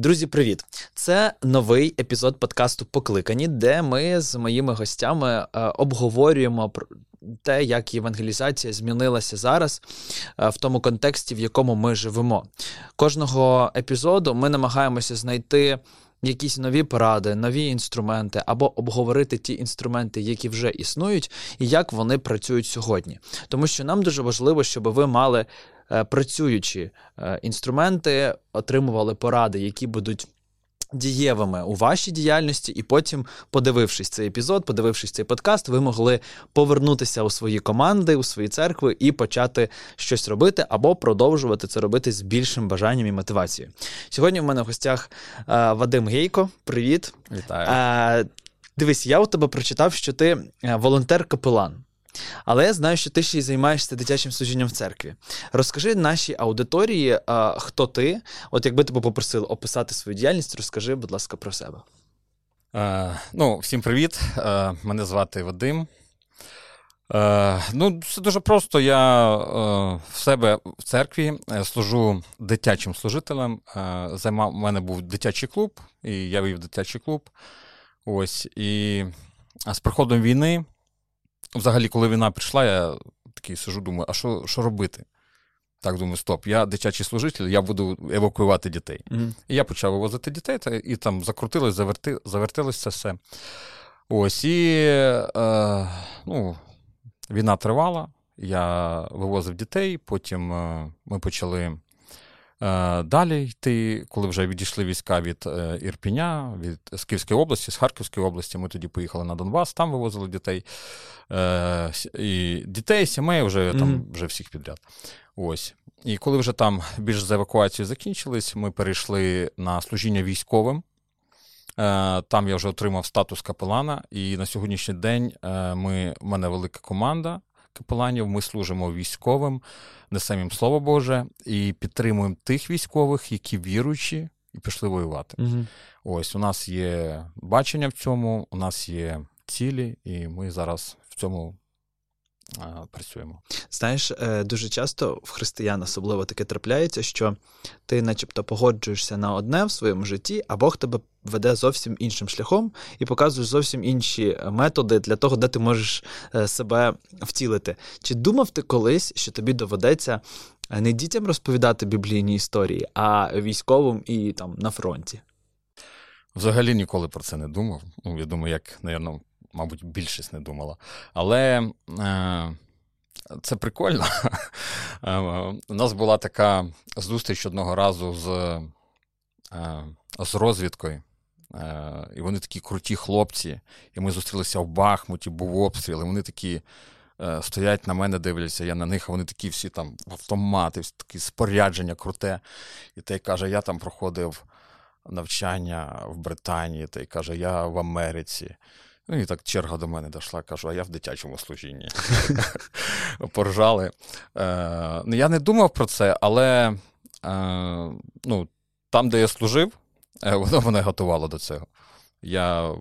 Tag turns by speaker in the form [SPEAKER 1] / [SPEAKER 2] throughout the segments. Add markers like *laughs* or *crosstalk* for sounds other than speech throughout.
[SPEAKER 1] Друзі, привіт! Це новий епізод подкасту Покликані, де ми з моїми гостями е, обговорюємо те, як євангелізація змінилася зараз е, в тому контексті, в якому ми живемо. Кожного епізоду ми намагаємося знайти. Якісь нові поради, нові інструменти, або обговорити ті інструменти, які вже існують, і як вони працюють сьогодні. Тому що нам дуже важливо, щоб ви мали працюючі е, інструменти, отримували поради, які будуть. Дієвими у вашій діяльності, і потім, подивившись цей епізод, подивившись цей подкаст, ви могли повернутися у свої команди, у свої церкви і почати щось робити або продовжувати це робити з більшим бажанням і мотивацією. Сьогодні у мене в гостях е, Вадим Гейко. Привіт,
[SPEAKER 2] Вітаю.
[SPEAKER 1] Дивись, я у тебе прочитав, що ти волонтер-капелан. Але я знаю, що ти ще й займаєшся дитячим служінням в церкві. Розкажи нашій аудиторії, а, хто ти. От якби тебе попросили описати свою діяльність, розкажи, будь ласка, про себе.
[SPEAKER 2] Е, ну, Всім привіт. Е, мене звати Вадим. Е, ну, Це дуже просто. Я е, в себе в церкві е, служу дитячим служителем. Е, займав, У мене був дитячий клуб, і я вів дитячий клуб. Ось. І з приходом війни. Взагалі, коли війна прийшла, я такий сижу, думаю, а що що робити? Так, думаю, стоп, я дитячий служитель, я буду евакуювати дітей. Mm-hmm. І я почав вивозити дітей, та, і там закрутилось, заверти, завертилось це все. Ось, і е, ну, війна тривала, я вивозив дітей, потім е, ми почали далі йти, коли вже відійшли війська від е, Ірпіня, від Київської області, з Харківської області, ми тоді поїхали на Донбас, там вивозили дітей. Е, і Дітей, сімей, вже там mm-hmm. вже всіх підряд. Ось. І коли вже там більш з евакуацією закінчились, ми перейшли на служіння військовим. Там я вже отримав статус капелана, і на сьогоднішній день ми, в мене велика команда капеланів. Ми служимо військовим, несемо слово Боже і підтримуємо тих військових, які віруючі і пішли воювати. Угу. Ось у нас є бачення в цьому, у нас є цілі, і ми зараз в цьому працюємо.
[SPEAKER 1] Знаєш, е, дуже часто в християн особливо таке трапляється, що ти, начебто, погоджуєшся на одне в своєму житті, а Бог тебе веде зовсім іншим шляхом і показує зовсім інші методи для того, де ти можеш е, себе втілити. Чи думав ти колись, що тобі доведеться е, не дітям розповідати біблійні історії, а військовим і там на фронті?
[SPEAKER 2] Взагалі ніколи про це не думав. Ну, Я думаю, як, напевно, мабуть, більшість не думала. Але е, це прикольно. *laughs* Е, у нас була така зустріч одного разу з е, з розвідкою. Е, і вони такі круті хлопці. І ми зустрілися в Бахмуті, був обстріл, і вони такі. Е, стоять на мене, дивляться, я на них, а вони такі всі там автомати, всі такі спорядження круте. І той каже: я там проходив навчання в Британії, той каже, я в Америці. Ну і так черга до мене дійшла, кажу, а я в дитячому служінні. *laughs* Поржали. Е, ну, Я не думав про це, але е, ну, там, де я служив, е, *laughs* воно мене готувало до цього. Я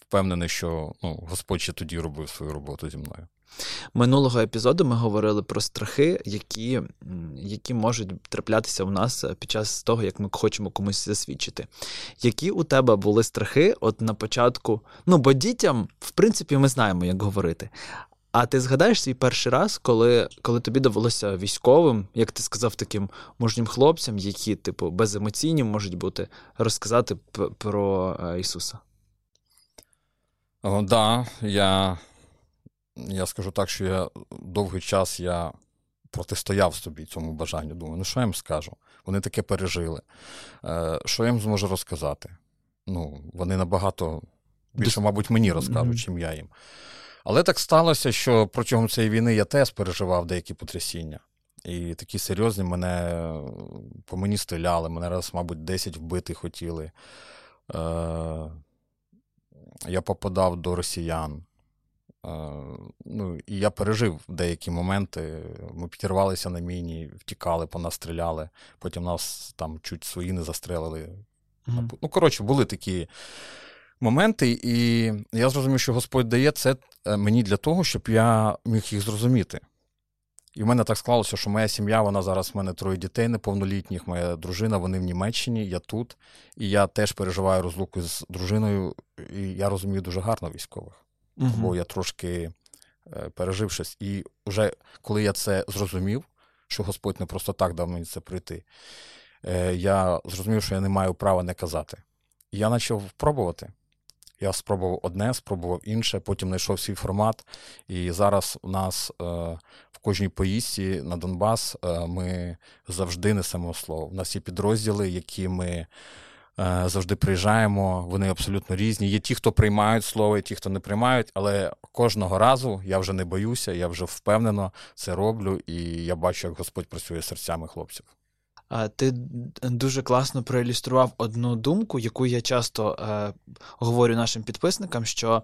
[SPEAKER 2] впевнений, що ну, Господь ще тоді робив свою роботу зі мною.
[SPEAKER 1] Минулого епізоду ми говорили про страхи, які які можуть траплятися у нас під час того, як ми хочемо комусь засвідчити. Які у тебе були страхи от на початку? Ну, бо дітям, в принципі, ми знаємо, як говорити. А ти згадаєш свій перший раз, коли коли тобі довелося військовим, як ти сказав, таким мужнім хлопцям, які, типу, беземоційні можуть бути, розказати про е, Ісуса?
[SPEAKER 2] Так, да, я я скажу так, що я довгий час я протистояв собі цьому бажанню. Думаю, ну що я їм скажу? Вони таке пережили. Е, Що я їм зможу розказати? Ну, Вони набагато більше, мабуть, мені розкажуть, чим я їм. Але так сталося, що протягом цієї війни я теж переживав деякі потрясіння. І такі серйозні мене по мені стріляли, мене раз, мабуть, 10 вбити хотіли. Е, Я попадав до росіян. Ну, І я пережив деякі моменти. Ми підірвалися на міні, втікали, по нас стріляли, потім нас там чуть свої не застрелили. Mm-hmm. Ну, коротше, були такі моменти, і я зрозумів, що Господь дає це е, мені для того, щоб я міг їх зрозуміти. І в мене так склалося, що моя сім'я, вона зараз в мене троє дітей неповнолітніх, моя дружина, вони в Німеччині, я тут. І я теж переживаю розлуку з дружиною, і я розумію дуже гарно військових. Угу. Бо я трошки е, пережив щось. І вже коли я це зрозумів, що Господь не просто так дав мені це пройти, е, я зрозумів, що я не маю права не казати. І я почав пробувати. Я спробував одне, спробував інше, потім знайшов свій формат. І зараз у нас е, в кожній поїздці на Донбас е, ми завжди несемо слово. У нас є підрозділи, які ми завжди приїжджаємо. Вони абсолютно різні. Є ті, хто приймають слово, і ті, хто не приймають, але кожного разу я вже не боюся, я вже впевнено це роблю, і я бачу, як Господь працює серцями хлопців.
[SPEAKER 1] Ти дуже класно проілюстрував одну думку, яку я часто е, говорю нашим підписникам, що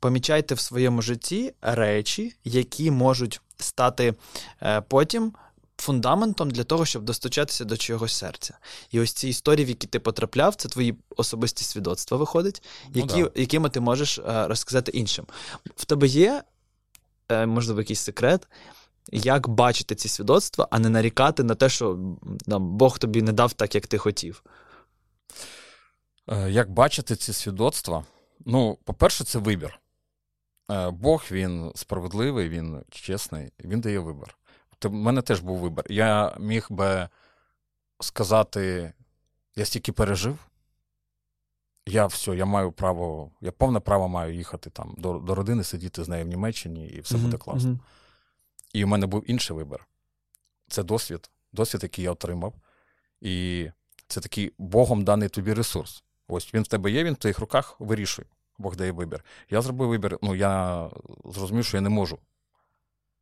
[SPEAKER 1] помічайте в своєму житті речі, які можуть стати е, потім фундаментом для того, щоб достучатися до чогось серця. І ось ці історії, в які ти потрапляв, це твої особисті свідоцтва виходить, які, ну, да. якими ти можеш е, розказати іншим. В тебе є, е, можливо, якийсь секрет як бачити ці свідоцтва, а не нарікати на те, що там, Бог тобі не дав так, як ти хотів.
[SPEAKER 2] Е, як бачити ці свідоцтва? Ну, по-перше, це вибір. Бог він справедливий, він чесний, він дає вибір. У мене теж був вибір. Я міг би сказати, я стільки пережив, я все, я маю право, я повне право маю їхати там до до родини, сидіти з нею в Німеччині, і все mm-hmm. буде класно. Mm-hmm. І у мене був інший вибір. Це досвід, досвід, який я отримав. І це такий Богом даний тобі ресурс. Ось він в тебе є, він в твоїх руках вирішуй. Бог дає вибір. Я зробив вибір, ну я зрозумів, що я не можу.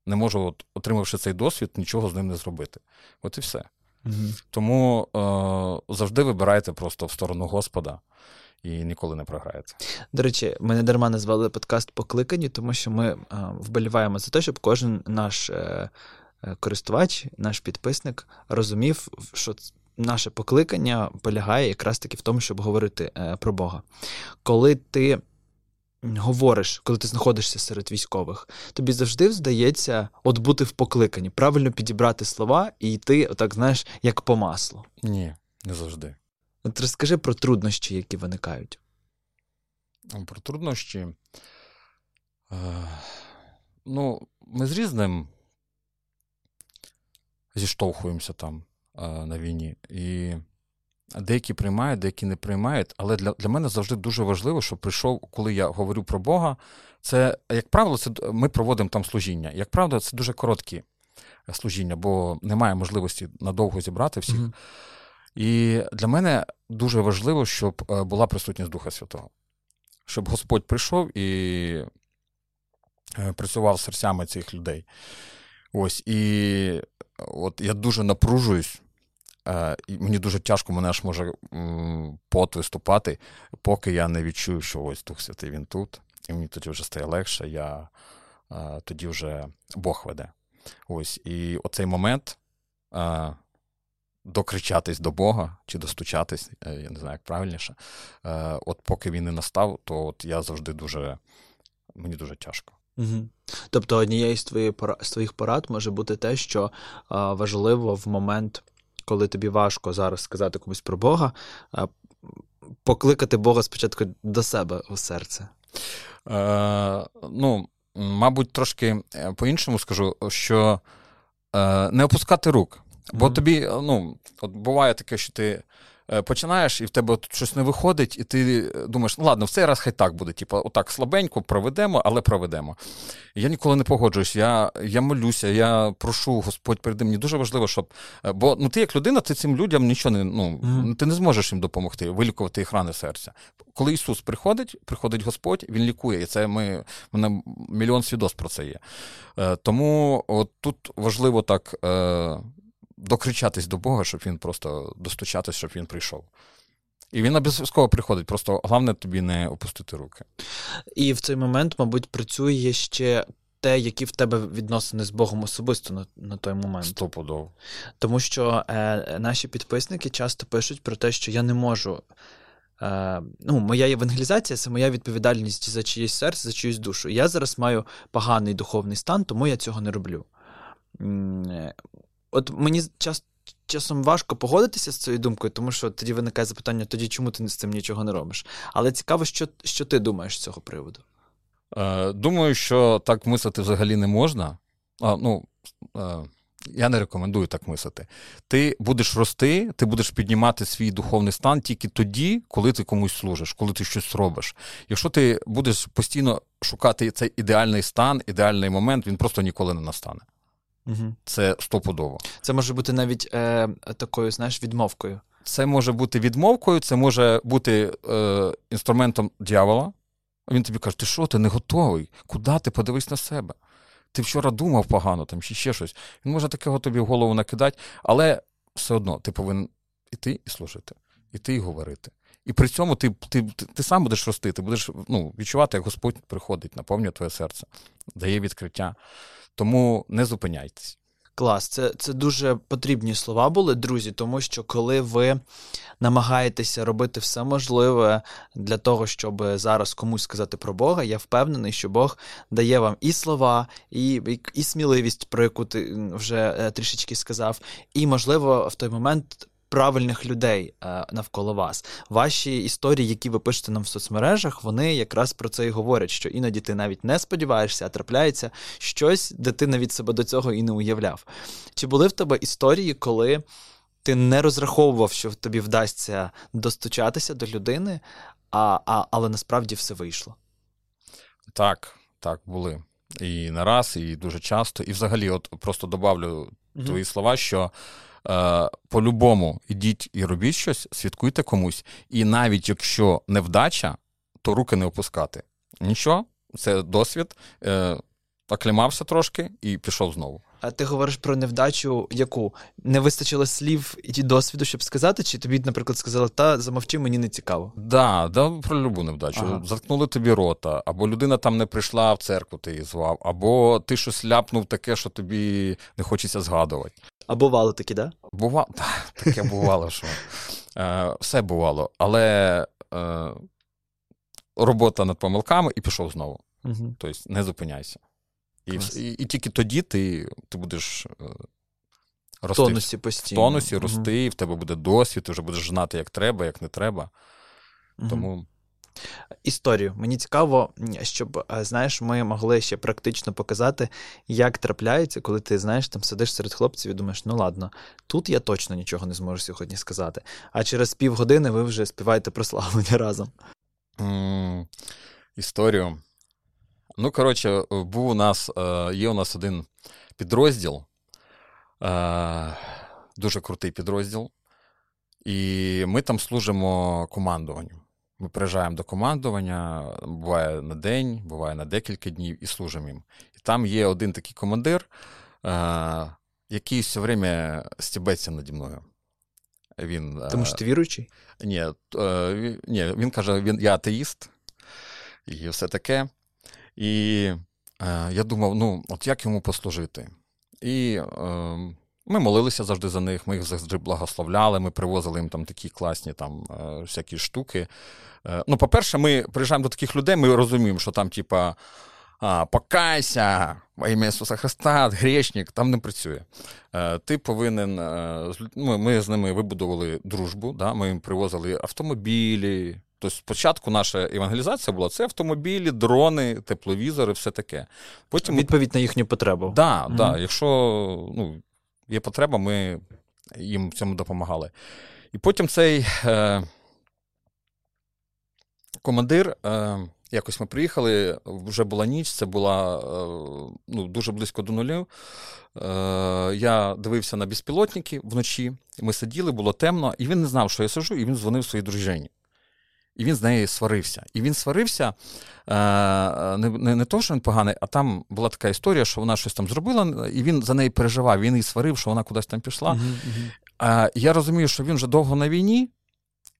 [SPEAKER 2] Не можу, от, отримавши цей досвід, нічого з ним не зробити. От і все. Угу. Тому е, завжди вибирайте просто в сторону Господа і ніколи не програєте.
[SPEAKER 1] До речі, ми не дарма назвали подкаст покликані, тому що ми а, е, вболіваємо за те, щоб кожен наш е, е, користувач, наш підписник розумів, що наше покликання полягає якраз таки в тому, щоб говорити е, про Бога. Коли ти. Говориш, коли ти знаходишся серед військових, тобі завжди здається от бути в покликанні, правильно підібрати слова і йти, отак, знаєш, як по маслу.
[SPEAKER 2] Ні, не завжди.
[SPEAKER 1] От розкажи про труднощі, які виникають.
[SPEAKER 2] Про труднощі. Е, ну, ми з різним зіштовхуємося там е, на війні. І деякі приймають, деякі не приймають. Але для для мене завжди дуже важливо, щоб прийшов, коли я говорю про Бога. Це, як правило, це ми проводимо там служіння. Як правило, це дуже короткі служіння, бо немає можливості надовго зібрати всіх. Mm-hmm. І для мене дуже важливо, щоб е, була присутність Духа Святого, щоб Господь прийшов і е, працював серцями цих людей. Ось, і от я дуже напружуюсь, е, мені дуже тяжко, мене аж може пот виступати, поки я не відчую, що ось Дух Святий він тут, і мені тоді вже стає легше, я тоді вже Бог веде. Ось, І оцей момент докричатись до Бога чи достучатись, е, я не знаю, як правильніше. Е, от поки він не настав, то от я завжди дуже мені дуже тяжко.
[SPEAKER 1] Угу. Тобто однією з твоїх порад може бути те, що важливо в момент, коли тобі важко зараз сказати комусь про Бога, покликати Бога спочатку до себе у серце.
[SPEAKER 2] Е, Ну, мабуть, трошки е, по-іншому скажу, що е, не опускати рук. Бо mm-hmm. тобі, ну, от буває таке, що ти починаєш, і в тебе от щось не виходить, і ти думаєш, ну ладно, в цей раз хай так буде. Типу, отак слабенько проведемо, але проведемо. Я ніколи не погоджуюсь. Я я молюся, я прошу Господь переди мені. Дуже важливо, щоб. Е, бо ну ти як людина, ти цим людям нічого не ну, mm-hmm. ти не зможеш їм допомогти, вилікувати їх рани серця. Коли Ісус приходить, приходить Господь, Він лікує. І це ми мене мільйон свідоцтв про це є. Е, тому от тут важливо так докричатись до Бога, щоб він просто достучатись, щоб він прийшов. І він обов'язково приходить, просто головне тобі не опустити руки.
[SPEAKER 1] І в цей момент, мабуть, працює ще те, які в тебе відносини з Богом особисто на на той момент.
[SPEAKER 2] Стопудово.
[SPEAKER 1] Тому що е, наші підписники часто пишуть про те, що я не можу. Е, ну, Моя евангелізація це моя відповідальність за чиєсь серце, за чиюсь душу. Я зараз маю поганий духовний стан, тому я цього не роблю. От мені час, часом важко погодитися з цією думкою, тому що тоді виникає запитання: тоді чому ти з цим нічого не робиш? Але цікаво, що що ти думаєш з цього приводу?
[SPEAKER 2] Е, Думаю, що так мислити взагалі не можна. А, ну, е, я не рекомендую так мислити. Ти будеш рости, ти будеш піднімати свій духовний стан тільки тоді, коли ти комусь служиш, коли ти щось робиш. Якщо ти будеш постійно шукати цей ідеальний стан, ідеальний момент, він просто ніколи не настане. Угу. Це стопудово.
[SPEAKER 1] Це може бути навіть е, такою, знаєш, відмовкою.
[SPEAKER 2] Це може бути відмовкою, це може бути е, інструментом дьявола. Він тобі каже: ти що, ти не готовий? Куди ти подивись на себе? Ти вчора думав погано там чи ще щось. Він може такого тобі в голову накидати, але все одно ти повинен іти і служити, іти і говорити. І при цьому ти ти, ти, ти сам будеш рости, ти будеш ну, відчувати, як Господь приходить, наповнює твоє серце, дає відкриття. Тому не зупиняйтесь.
[SPEAKER 1] Клас, це це дуже потрібні слова були, друзі, тому що коли ви намагаєтеся робити все можливе для того, щоб зараз комусь сказати про Бога, я впевнений, що Бог дає вам і слова, і, і, і сміливість, про яку ти вже е, трішечки сказав, і, можливо, в той момент правильних людей е, навколо вас. Ваші історії, які ви пишете нам в соцмережах, вони якраз про це і говорять, що іноді ти навіть не сподіваєшся, а трапляється щось, де ти навіть себе до цього і не уявляв. Чи були в тебе історії, коли ти не розраховував, що тобі вдасться достучатися до людини, а, а, але насправді все вийшло?
[SPEAKER 2] Так, так, були. І не раз, і дуже часто. І взагалі, от просто добавлю mm твої слова, що по-любому ідіть і робіть щось, святкуйте комусь. І навіть якщо невдача, то руки не опускати. Нічого, це досвід. Е, Оклімався трошки і пішов знову.
[SPEAKER 1] А ти говориш про невдачу, яку не вистачило слів і досвіду, щоб сказати, чи тобі, наприклад, сказали, та замовчи, мені не цікаво.
[SPEAKER 2] Да, да, про любу невдачу. Ага. Заткнули тобі рота, або людина там не прийшла в церкву, ти її звав, або ти щось ляпнув таке, що тобі не хочеться згадувати.
[SPEAKER 1] А бувало таке, да?
[SPEAKER 2] Бувало, так, таке бувало, що е, все бувало. Але е, робота над помилками і пішов знову. Угу. Тобто не зупиняйся. І і, і тільки тоді ти ти будеш е,
[SPEAKER 1] рости. В тонусі постійно.
[SPEAKER 2] В тонусі угу. рости, і в тебе буде досвід, ти вже будеш знати, як треба, як не треба. Угу. Тому.
[SPEAKER 1] Історію. Мені цікаво, щоб, е, знаєш, ми могли ще практично показати, як трапляється, коли ти знаєш, там сидиш серед хлопців і думаєш, ну ладно, тут я точно нічого не зможу сьогодні сказати. А через півгодини ви вже співаєте прославлення разом.
[SPEAKER 2] Mm, історію. Ну, коротше, був у нас, е, є у нас один підрозділ, е, дуже крутий підрозділ, і ми там служимо командуванню. Ми приїжджаємо до командування, буває на день, буває на декілька днів і служимо їм. І там є один такий командир, е, який все время стібеться наді мною. Він,
[SPEAKER 1] Тому що ти віруючий?
[SPEAKER 2] Ні, ні, він каже, він, я атеїст і все таке. І е, я думав, ну, от як йому послужити? І е, ми молилися завжди за них, ми їх завжди благословляли, ми привозили їм там такі класні там е, всякі штуки. Е, ну, по-перше, ми приїжджаємо до таких людей, ми розуміємо, що там, типа. Покайся во ім'я Ісуса Христа, грішник, там не працює. Е, Ти повинен. Е, ми, ми з ними вибудували дружбу, да? ми їм привозили автомобілі, Тобто спочатку наша евангелізація була це автомобілі, дрони, тепловізори, все таке.
[SPEAKER 1] Потім Відповідь на їхню потребу.
[SPEAKER 2] Да, угу. да, Якщо ну, є потреба, ми їм в цьому допомагали. І потім цей е, командир. Е, Якось ми приїхали, вже була ніч, це була е, ну, дуже близько до нулів. Е, я дивився на безпілотники вночі, ми сиділи, було темно, і він не знав, що я сижу, і він дзвонив своїй дружині. І він з нею сварився. І він сварився е, не не, не то, що він поганий, а там була така історія, що вона щось там зробила, і він за неї переживав. Він її сварив, що вона кудись там пішла. Uh-huh. Я розумію, що він вже довго на війні,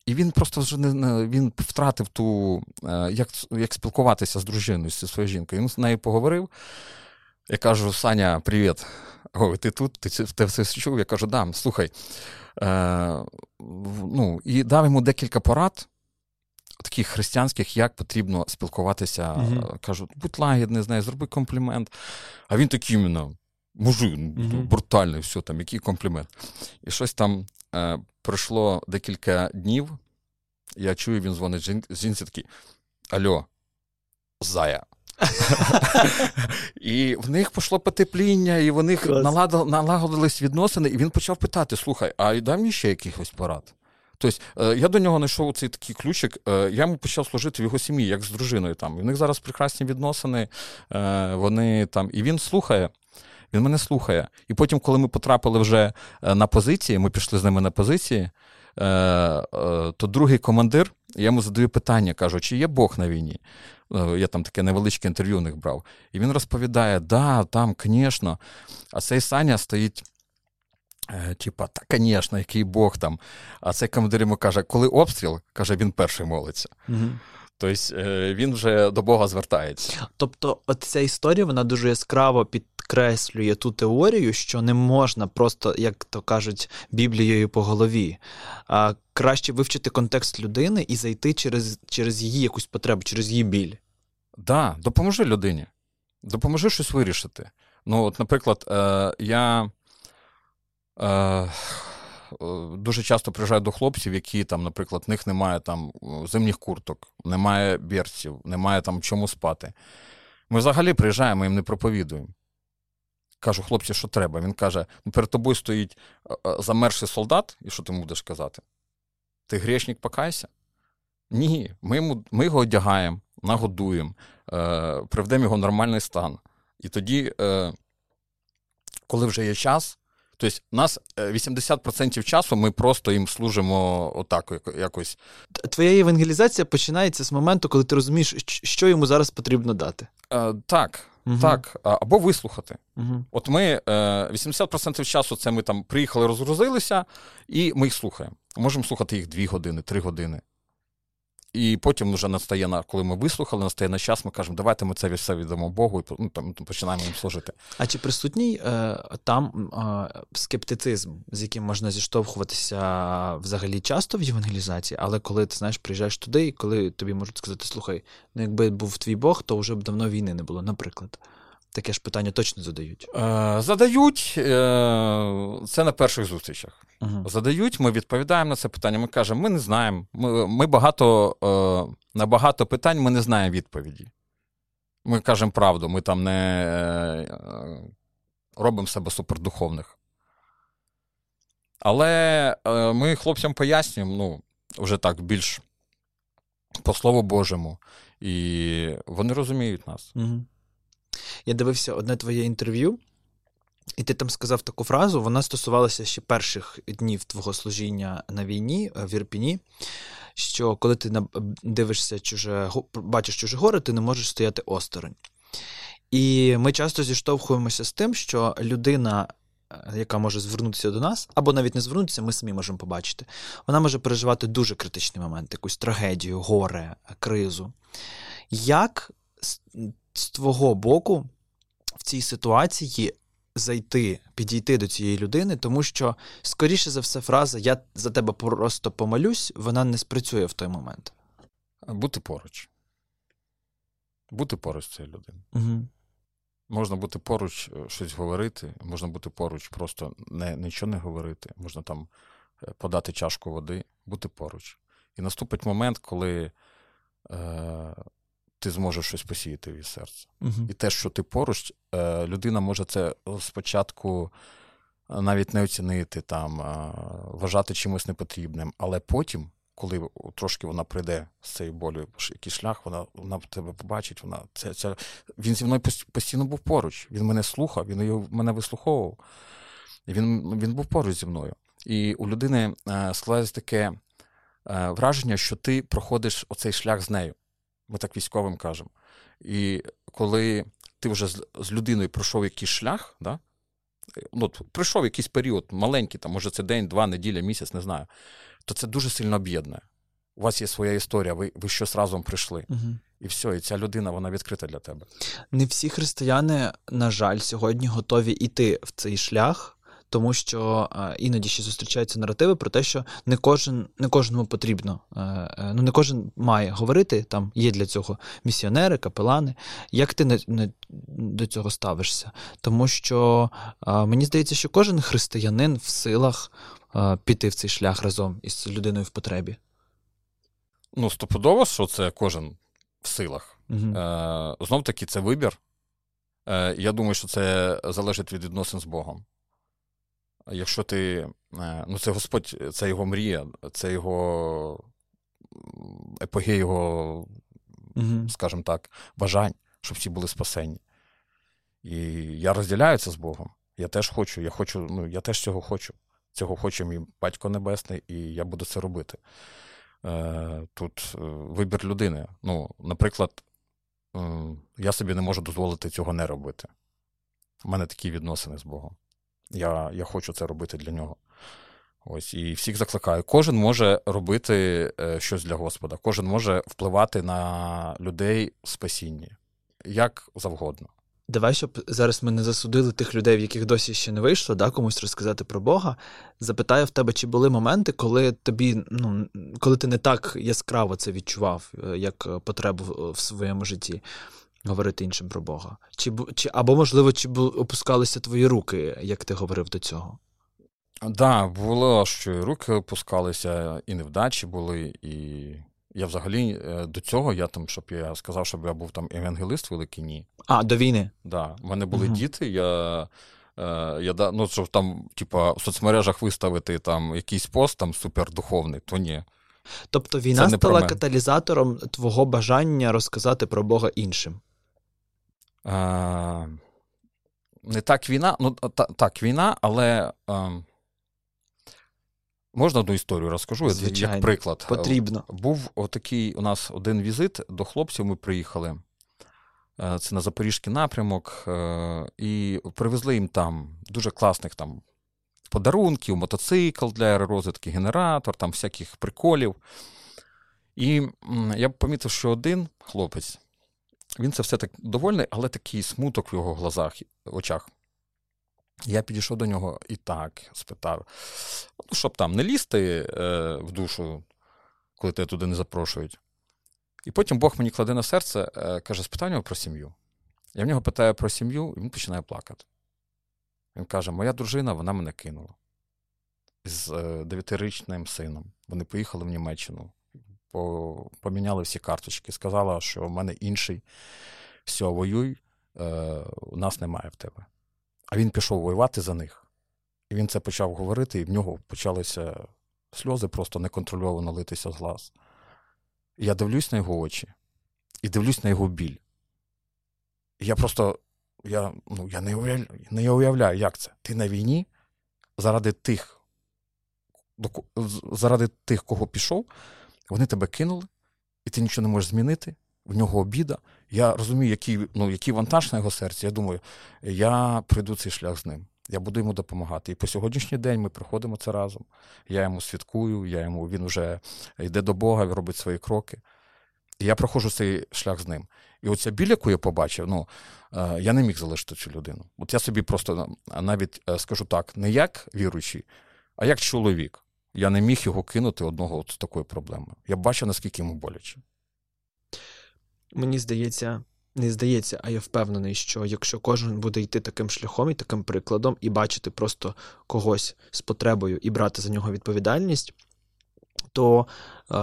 [SPEAKER 2] і він просто вже не він втратив ту, е, як як спілкуватися з дружиною, з своєю жінкою. Він з нею поговорив. Я кажу: Саня, привіт. О, ти тут? Ти ти все чув? Я кажу, да, слухай. Е, ну, І дав йому декілька порад таких християнських, як потрібно спілкуватися. Mm-hmm. Кажуть, будь лагідний, знає, зроби комплімент. А він такий іменно. мужик, mm-hmm. брутальний, все там, який комплімент. І щось там е, пройшло декілька днів. Я чую, він дзвонить жінці такий: Альо, зая. *laughs* І в них пішло потепління, і в них налагодились відносини, і він почав питати: слухай, а дай мені ще якихось порад. Тобто е, я до нього знайшов цей такий ключик, е, я йому почав служити в його сім'ї, як з дружиною. там. І в них зараз прекрасні відносини, е, вони там. І він слухає. Він мене слухає. І потім, коли ми потрапили вже на позиції, ми пішли з ними на позиції, то другий командир, я йому задаю питання, кажу, чи є Бог на війні? Я там таке невеличке інтерв'ю у них брав. І він розповідає: да, там, звісно. А цей Саня стоїть типа, та, звісно, який Бог там. А цей командир йому каже, коли обстріл, каже, він перший молиться. Угу. Тобто е, він вже до Бога звертається.
[SPEAKER 1] Тобто, от ця історія вона дуже яскраво підкреслює ту теорію, що не можна просто, як то кажуть, Біблією по голові, а краще вивчити контекст людини і зайти через через її якусь потребу, через її біль. Так,
[SPEAKER 2] да, допоможи людині. Допоможи щось вирішити. Ну, от, наприклад, е, я Е, дуже часто приїжджаю до хлопців, які там, наприклад, в них немає там зимніх курток, немає берців, немає там чому спати. Ми взагалі приїжджаємо їм не проповідуємо. Кажу, хлопці, що треба? Він каже: ну, перед тобою стоїть е, е, замерзший солдат, і що ти будеш казати? Ти грішник, покайся? Ні, ми йому, ми його одягаємо, нагодуємо, е, приведемо його в нормальний стан. І тоді, е, коли вже є час, Тобто, нас 80% е, часу ми просто їм служимо отак якось.
[SPEAKER 1] Твоя евангелізація починається з моменту, коли ти розумієш, що йому зараз потрібно дати.
[SPEAKER 2] Е, Так. Угу. Так, або вислухати. Угу. От ми 80% е, часу це ми там приїхали, розгрузилися, і ми їх слухаємо. Можемо слухати їх 2 години, 3 години. І потім вже настає на коли ми вислухали, настає на час, ми кажемо, давайте ми це все віддамо Богу і ну, там починаємо їм служити.
[SPEAKER 1] А чи присутній е, там е, скептицизм, з яким можна зіштовхуватися взагалі часто в євангелізації, але коли ти знаєш, приїжджаєш туди, і коли тобі можуть сказати, слухай, ну якби був твій Бог, то вже б давно війни не було, наприклад. Таке ж питання точно задають.
[SPEAKER 2] Е, Задають е, це на перших зустрічах. Uh-huh. Задають, ми відповідаємо на це питання. Ми кажемо, ми не знаємо. Ми ми багато е, на багато питань ми не знаємо відповіді. Ми кажемо правду, ми там не е, робимо себе супердуховних. Але е, ми хлопцям пояснюємо, ну, вже так більш по слову Божому, і вони розуміють нас.
[SPEAKER 1] Uh-huh. Я дивився одне твоє інтерв'ю, і ти там сказав таку фразу, вона стосувалася ще перших днів твого служіння на війні е, в Ірпіні. Що коли ти дивишся чуже, бачиш чуже горе, ти не можеш стояти осторонь. І ми часто зіштовхуємося з тим, що людина, е, яка може звернутися до нас, або навіть не звернутися, ми самі можемо побачити, вона може переживати дуже критичний момент, якусь трагедію, горе, кризу. Як з твого боку в цій ситуації зайти, підійти до цієї людини, тому що, скоріше за все, фраза Я за тебе просто помолюсь, вона не спрацює в той момент.
[SPEAKER 2] Бути поруч. Бути поруч цією людиною.
[SPEAKER 1] Угу.
[SPEAKER 2] Можна бути поруч, е, щось говорити, можна бути поруч, просто не, нічого не говорити, можна там е, подати чашку води, бути поруч. І наступить момент, коли е, ти зможеш щось посіяти від серця.
[SPEAKER 1] Uh-huh.
[SPEAKER 2] І те, що ти поруч, е, людина може це спочатку е, навіть не оцінити, там, е, вважати чимось непотрібним, але потім. Коли трошки вона прийде з цією болю, який шлях, вона вона тебе побачить. Вона це, це він зі мною постійно був поруч. Він мене слухав, він його, мене вислуховував. Він він був поруч зі мною. І у людини складається таке враження, що ти проходиш оцей шлях з нею. Ми так військовим кажемо. І коли ти вже з, людиною пройшов якийсь шлях, да? ну, пройшов якийсь період, маленький, там, може це день, два, неділя, місяць, не знаю, то це дуже сильно об'єднує. У вас є своя історія, ви ви щось разом прийшли.
[SPEAKER 1] Угу.
[SPEAKER 2] І все, і ця людина вона відкрита для тебе.
[SPEAKER 1] Не всі християни, на жаль, сьогодні готові йти в цей шлях тому що іноді ще зустрічаються наративи про те, що не кожен не кожному потрібно, ну не кожен має говорити. Там є для цього місіонери, капелани. Як ти не, не до цього ставишся? Тому що мені здається, що кожен християнин в силах піти в цей шлях разом із людиною в потребі.
[SPEAKER 2] Ну, стопудово, що це кожен в силах. Угу. Е, Знов таки, це вибір. Е, Я думаю, що це залежить від відносин з Богом. Якщо ти. Е, ну, це Господь, це його мрія, це його епогей його, угу. скажімо так, бажань, щоб всі були спасені. І я розділяю це з Богом. Я теж хочу, я хочу, ну, я теж цього хочу. Цього хоче мій батько Небесний, і я буду це робити. Е, тут е, вибір людини. Ну, Наприклад, я собі не можу дозволити цього не робити. У мене такі відносини з Богом. Я я хочу це робити для нього. Ось, І всіх закликаю. Кожен може робити щось для Господа, кожен може впливати на людей в спасінні, як завгодно.
[SPEAKER 1] Давай, щоб зараз ми не засудили тих людей, в яких досі ще не вийшло, да, комусь розказати про Бога. Запитаю в тебе, чи були моменти, коли тобі, ну, коли ти не так яскраво це відчував, е, як потребу в своєму житті говорити іншим про Бога? Чи, чи, Або, можливо, чи опускалися твої руки, як ти говорив до цього?
[SPEAKER 2] Так, да, було, що і руки опускалися, і невдачі були, і я взагалі е, до цього, я там, щоб я сказав, щоб я був там евангелист великий, ні.
[SPEAKER 1] А, до війни?
[SPEAKER 2] Да. У мене були угу. діти, я. Е, я ну, щоб там, типа, в соцмережах виставити там якийсь пост там супердуховний, то ні.
[SPEAKER 1] Тобто війна стала каталізатором твого бажання розказати про Бога іншим?
[SPEAKER 2] Е, Не так війна, ну та, так, війна, але а, Можна одну історію розкажу, Звичайно. як приклад.
[SPEAKER 1] Потрібно.
[SPEAKER 2] Був отакий у нас один візит до хлопців. Ми приїхали. Е, це на Запорізький напрямок, е, і привезли їм там дуже класних там подарунків, мотоцикл для аеророзвитки, генератор, там всяких приколів. І я помітив, що один хлопець, він це все так довольний, але такий смуток в його глазах, очах. Я підійшов до нього і так спитав: ну, щоб там не лізти е, в душу, коли тебе туди не запрошують. І потім Бог мені кладе на серце, е, каже: спитай нього про сім'ю. Я в нього питаю про сім'ю, і він починає плакати. Він каже: Моя дружина, вона мене кинула з е, дев'ятирічним сином. Вони поїхали в Німеччину, поміняли всі карточки. Сказала, що в мене інший, все, воюй, е, нас немає в тебе. А він пішов воювати за них. І він це почав говорити, і в нього почалися сльози просто неконтрольовано литися з глаз. І я дивлюсь на його очі і дивлюсь на його біль. І я просто я, ну, я не уявляю, не уявляю, як це. Ти на війні заради тих, заради тих, кого пішов, вони тебе кинули, і ти нічого не можеш змінити в нього обіда. Я розумію, який ну, який вантаж на його серці. Я думаю, я пройду цей шлях з ним. Я буду йому допомагати. І по сьогоднішній день ми проходимо це разом. Я йому святкую, я йому, він вже йде до Бога, робить свої кроки. І я проходжу цей шлях з ним. І оця біль, яку я побачив, ну е, я не міг залишити цю людину. От я собі просто навіть е, скажу так: не як віруючий, а як чоловік. Я не міг його кинути одного от з такою проблемою. Я бачив, наскільки йому боляче
[SPEAKER 1] мені здається, не здається, а я впевнений, що якщо кожен буде йти таким шляхом і таким прикладом, і бачити просто когось з потребою і брати за нього відповідальність, то е,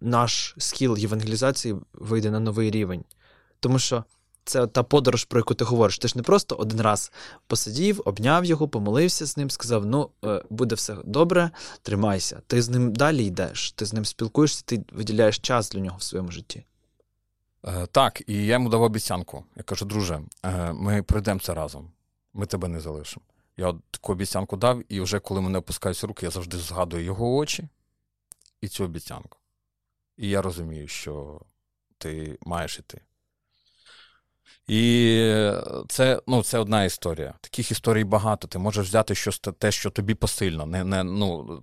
[SPEAKER 1] наш скіл євангелізації вийде на новий рівень. Тому що це та подорож, про яку ти говориш. Ти ж не просто один раз посидів, обняв його, помолився з ним, сказав: ну, е, буде все добре, тримайся. Ти з ним далі йдеш, ти з ним спілкуєшся, ти виділяєш час для нього в своєму житті.
[SPEAKER 2] Е, так, і я йому дав обіцянку. Я кажу, друже, е, ми пройдемо це разом, ми тебе не залишимо. Я таку обіцянку дав, і вже коли мене опускаються руки, я завжди згадую його очі і цю обіцянку. І я розумію, що ти маєш іти. І це ну, це одна історія. Таких історій багато. Ти можеш взяти щось те, що тобі посильно. Не, не, ну,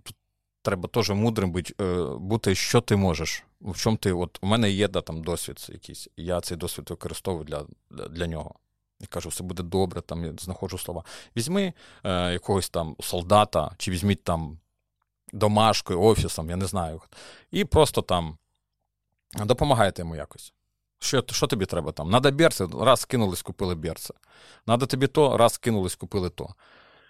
[SPEAKER 2] Треба теж мудрим бути, е, бути, що ти можеш в чому ти, от у мене є да, там досвід якийсь, я цей досвід використовую для, для, нього. І кажу, все буде добре, там я знаходжу слова. Візьми е, якогось там солдата, чи візьміть там домашкою, офісом, я не знаю. І просто там допомагайте йому якось. Що що тобі треба там? Надо берце, раз кинулись, купили берце. Надо тобі то, раз кинулись, купили то.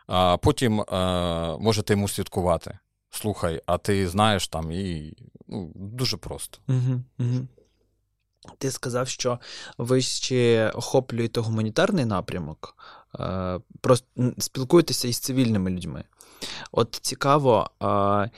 [SPEAKER 2] А Потім а, е, можете йому слідкувати. Слухай, а ти знаєш там і ну, дуже просто.
[SPEAKER 1] Угу, угу. Ти сказав, що ви ще охоплюєте гуманітарний напрямок, е, просто спілкуєтеся із цивільними людьми. От цікаво,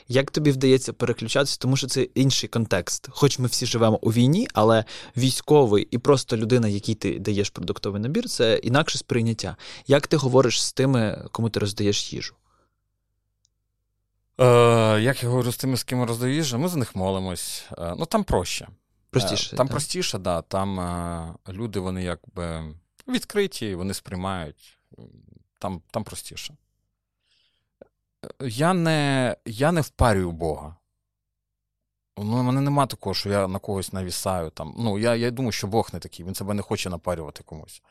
[SPEAKER 1] як тобі вдається переключатися, тому що це інший контекст. Хоч ми всі живемо у війні, але військовий і просто людина, якій ти даєш продуктовий набір, це інакше сприйняття. Як ти говориш з тими, кому ти роздаєш їжу?
[SPEAKER 2] Е, Як я говорю з тими, з ким роздаю їжу, ми за них молимось. Е, ну там проще.
[SPEAKER 1] Простіше.
[SPEAKER 2] Е, там так. простіше, да. Там е, люди, вони якби відкриті, вони сприймають. Там, Там простіше я не я не впарюю Бога. Ну, У мене нема такого, що я на когось навісаю. Там. Ну, Я я думаю, що Бог не такий, він себе не хоче напарювати комусь.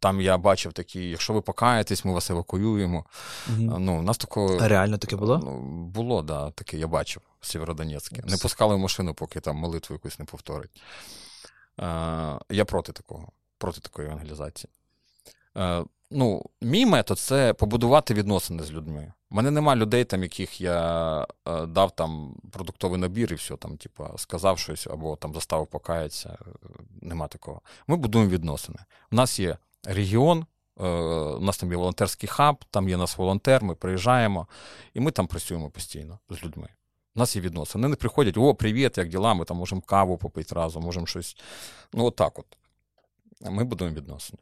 [SPEAKER 2] Там я бачив такі, якщо ви покаєтесь, ми вас евакуюємо. Угу. Ну, у нас такого...
[SPEAKER 1] А реально таке було?
[SPEAKER 2] Ну, Було, да, таке, я бачив в Сєвєродонецьке. Не пускали в машину, поки там молитву якусь не повторить. Е, Я проти такого, проти такої евангелізації. Е, ну, Мій метод це побудувати відносини з людьми. У мене нема людей, там, яких я е, дав там продуктовий набір і все, там, типу, сказав щось або там заставив покаятися. Нема такого. Ми будуємо відносини. У нас є регіон, е, у нас там є волонтерський хаб, там є нас волонтер, ми приїжджаємо, і ми там працюємо постійно з людьми. У нас є відносини. Вони не приходять, о, привіт, як діла, ми там можемо каву попити разом, можемо щось. Ну, отак от. Ми будуємо відносини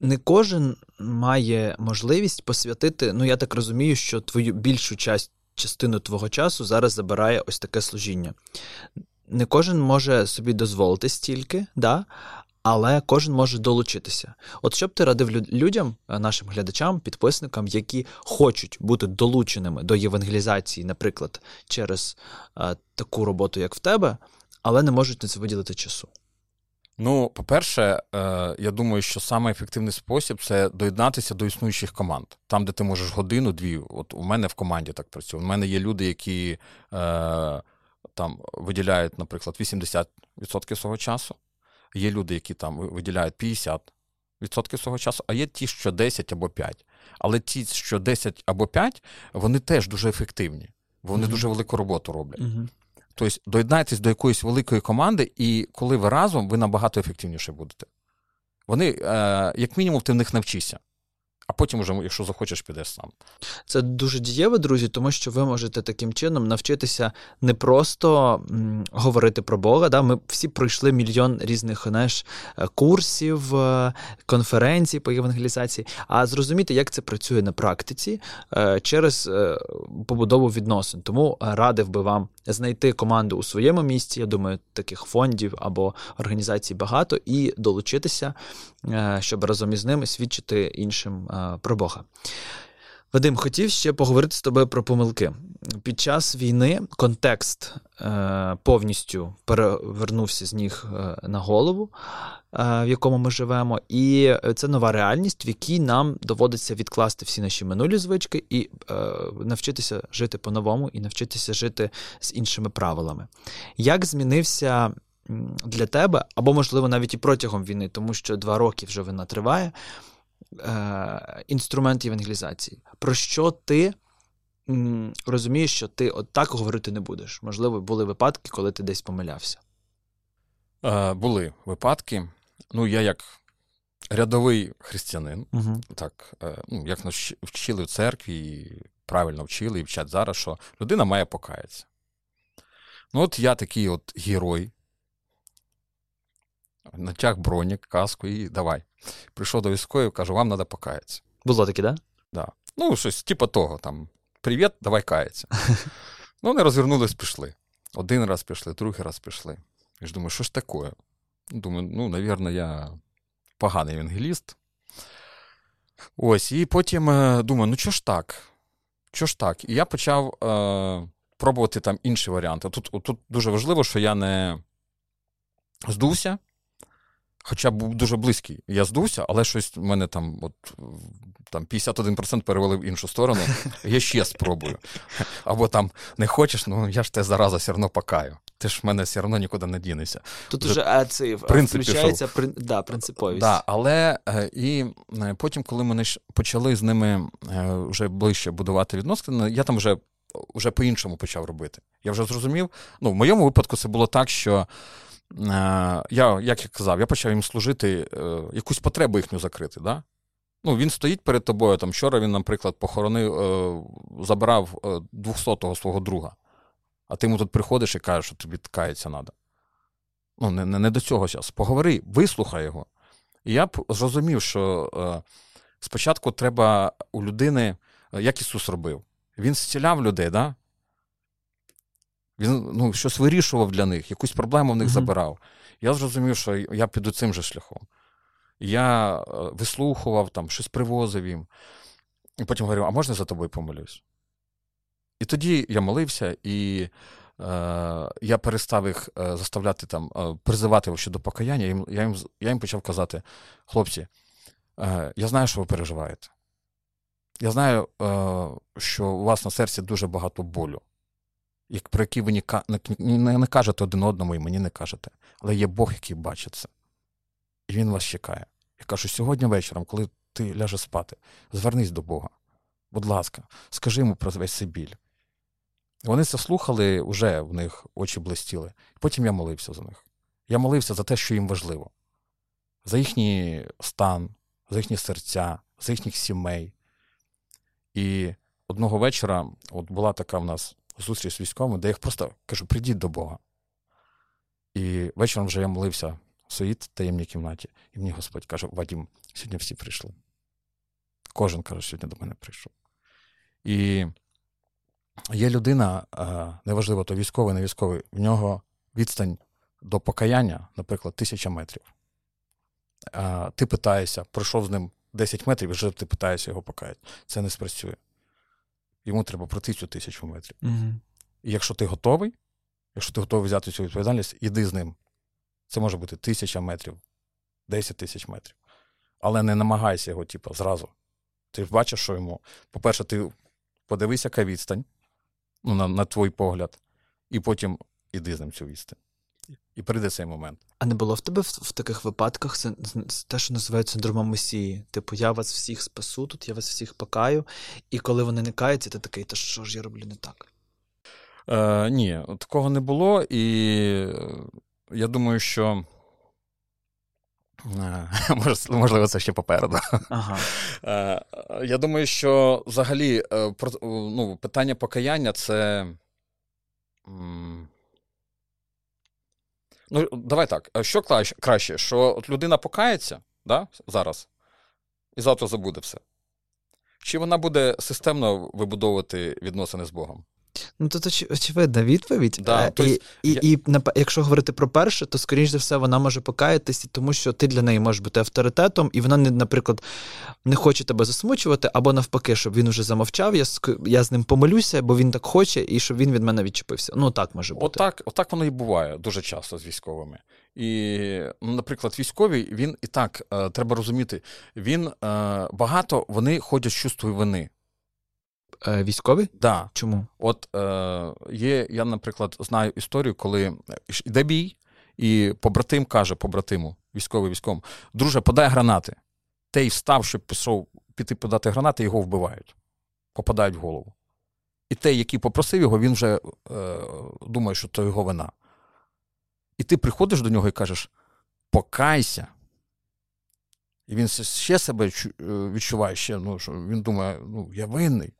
[SPEAKER 1] не кожен має можливість посвятити. Ну, я так розумію, що твою більшу часть, частину твого часу зараз забирає ось таке служіння. Не кожен може собі дозволити стільки, да? але кожен може долучитися. От що б ти радив людям, е, нашим глядачам, підписникам, які хочуть бути долученими до євангелізації, наприклад, через е, таку роботу, як в тебе, але не можуть на це виділити часу.
[SPEAKER 2] Ну, по-перше, е, я думаю, що саме ефективний спосіб це доєднатися до існуючих команд. Там, де ти можеш годину-дві. От у мене в команді так працює. У мене є люди, які е, там виділяють, наприклад, 80% свого часу. Є люди, які там виділяють 50% свого часу, а є ті, що 10 або 5. Але ті, що 10 або 5, вони теж дуже ефективні, вони mm-hmm. дуже велику роботу роблять. Mm-hmm. Тобто доєднайтесь до якоїсь великої команди, і коли ви разом, ви набагато ефективніше будете. Вони, е, як мінімум, ти в них навчишся а потім, уже, якщо захочеш, підеш сам.
[SPEAKER 1] Це дуже дієво, друзі, тому що ви можете таким чином навчитися не просто говорити про Бога. Да? Ми всі пройшли мільйон різних знаєш, е, курсів, е, конференцій по євангелізації, а зрозуміти, як це працює на практиці е, через побудову відносин. Тому радив би вам знайти команду у своєму місті. Я думаю, таких фондів або організацій багато, і долучитися, щоб разом із ними свідчити іншим про Бога. Вадим, хотів ще поговорити з тобою про помилки. Під час війни контекст е, повністю перевернувся з ніг е, на голову, е, в якому ми живемо, і це нова реальність, в якій нам доводиться відкласти всі наші минулі звички і е, навчитися жити по-новому, і навчитися жити з іншими правилами. Як змінився для тебе, або, можливо, навіть і протягом війни, тому що два роки вже вона триває е, інструмент евангелізації. Про що ти м, розумієш, що ти от так говорити не будеш? Можливо, були випадки, коли ти десь помилявся?
[SPEAKER 2] Е, Були випадки. Ну, я як рядовий християнин, угу. так, е, ну, як нас вчили в церкві, і правильно вчили і вчать зараз, що людина має покаятися. Ну, от я такий от герой, натяг бронік, каску і давай. Прийшов до військової, кажу, вам треба покаятися.
[SPEAKER 1] Було таке, да?
[SPEAKER 2] Да. Ну, щось типу того, там, привіт, давай каятися. *laughs* Ну, вони розвернулись, пішли. Один раз пішли, другий раз пішли. Я ж думаю, що ж таке? Думаю, ну, навірно, я поганий евангеліст. Ось, і потім е, думаю, ну що ж так? Що ж так? І я почав е, пробувати там інші варіанти. Тут тут дуже важливо, що я не здувся, Хоча був дуже близький. Я здувся, але щось в мене там от, там 51% перевели в іншу сторону. Я ще спробую. Або там не хочеш, ну я ж те зараза все одно покаю. Ти ж в мене все одно нікуди не дінешся.
[SPEAKER 1] Тут вже це, включається при, да, принциповість.
[SPEAKER 2] Да, Але е, і е, потім, коли ми почали з ними е, вже ближче будувати відносини, я там вже вже по-іншому почав робити. Я вже зрозумів. Ну, в моєму випадку це було так, що. Я, як я казав, я почав їм служити, якусь потребу їхню закрити. Да? Ну, Він стоїть перед тобою. Там Вчора він, наприклад, похоронив, забрав 200-го свого друга. А ти йому тут приходиш і кажеш, що тобі кається треба. Ну, не, не не, до цього зараз. Поговори, вислухай його. І я б зрозумів, що е, спочатку треба у людини, як Ісус робив, Він зціляв людей, да? Він ну, щось вирішував для них, якусь проблему в них mm-hmm. забирав. Я зрозумів, що я піду цим же шляхом. Я е, вислухував, там, щось привозив їм. І потім говорю: а можна за тобою помолюсь? І тоді я молився, і е, я перестав їх е, заставляти там, е, призивати щодо покаяння. Я їм, я їм я їм почав казати: хлопці, е, я знаю, що ви переживаєте. Я знаю, е, що у вас на серці дуже багато болю, як, про який ви не, не кажете один одному і мені не кажете. Але є Бог, який бачить це. І він вас чекає. Я кажу, сьогодні вечором, коли ти ляжеш спати, звернись до Бога. Будь ласка, скажи йому про весь цей біль. Вони це слухали, вже в них очі блистіли. Потім я молився за них. Я молився за те, що їм важливо, за їхній стан, за їхні серця, за їхніх сімей. І одного вечора от була така в нас зустріч з військовими, де я їх просто кажу: прийдіть до Бога. І вечором вже я молився в своїй таємній кімнаті, і мені Господь каже: Вадім, сьогодні всі прийшли. Кожен каже, сьогодні до мене прийшов. І є людина, неважливо, то військовий, не військовий, в нього відстань до покаяння, наприклад, тисяча метрів. Ти питаєшся, пройшов з ним 10 метрів, і вже ти питаєшся його покаяти. Це не спрацює. Йому треба пройти цю тисячу метрів.
[SPEAKER 1] Угу.
[SPEAKER 2] І якщо ти готовий, якщо ти готовий взяти цю відповідальність, іди з ним. Це може бути тисяча метрів, 10 тисяч метрів. Але не намагайся його, типу, зразу. Ти бачиш, що йому. По-перше, ти подивися, яка відстань ну, на на твій погляд, і потім іди з ним цю відстань. І прийде цей момент.
[SPEAKER 1] А не було в тебе в, в таких випадках це те, що називають синдромом Месії? Типу, я вас всіх спасу, тут я вас всіх покаю, і коли вони не каються, ти такий, та що ж я роблю не так?
[SPEAKER 2] Е, Ні, такого не було, і я думаю, що. *laughs* Можливо, це ще попереду.
[SPEAKER 1] Ага.
[SPEAKER 2] Е, я думаю, що взагалі е, ну, питання покаяння це. Ну, давай так. Що краще? Що от людина покається да, зараз і завтра забуде все? Чи вона буде системно вибудовувати відносини з Богом?
[SPEAKER 1] Ну, тут оч, очевидна відповідь.
[SPEAKER 2] Да,
[SPEAKER 1] е, і, і, я... і, і якщо говорити про перше, то, скоріш за все, вона може покаятися, тому що ти для неї можеш бути авторитетом, і вона, не, наприклад, не хоче тебе засмучувати, або навпаки, щоб він вже замовчав, я я з ним помолюся, бо він так хоче, і щоб він від мене відчепився. Ну, так може бути.
[SPEAKER 2] Отак, отак воно і буває дуже часто з військовими. І, ну, наприклад, військовий, він і так, е, треба розуміти, він е, багато вони ходять з чувствою вини.
[SPEAKER 1] Е, Військові?
[SPEAKER 2] Да.
[SPEAKER 1] Чому?
[SPEAKER 2] От е, є, я, наприклад, знаю історію, коли йде бій, і побратим каже побратиму, військовий військовому, друже, подай гранати. Той встав, щоб пішов піти подати гранати, його вбивають, попадають в голову. І той, який попросив його, він вже е, думає, що то його вина. І ти приходиш до нього і кажеш: покайся. І він ще себе е, відчуває, ще, ну, що він думає, ну, я винний.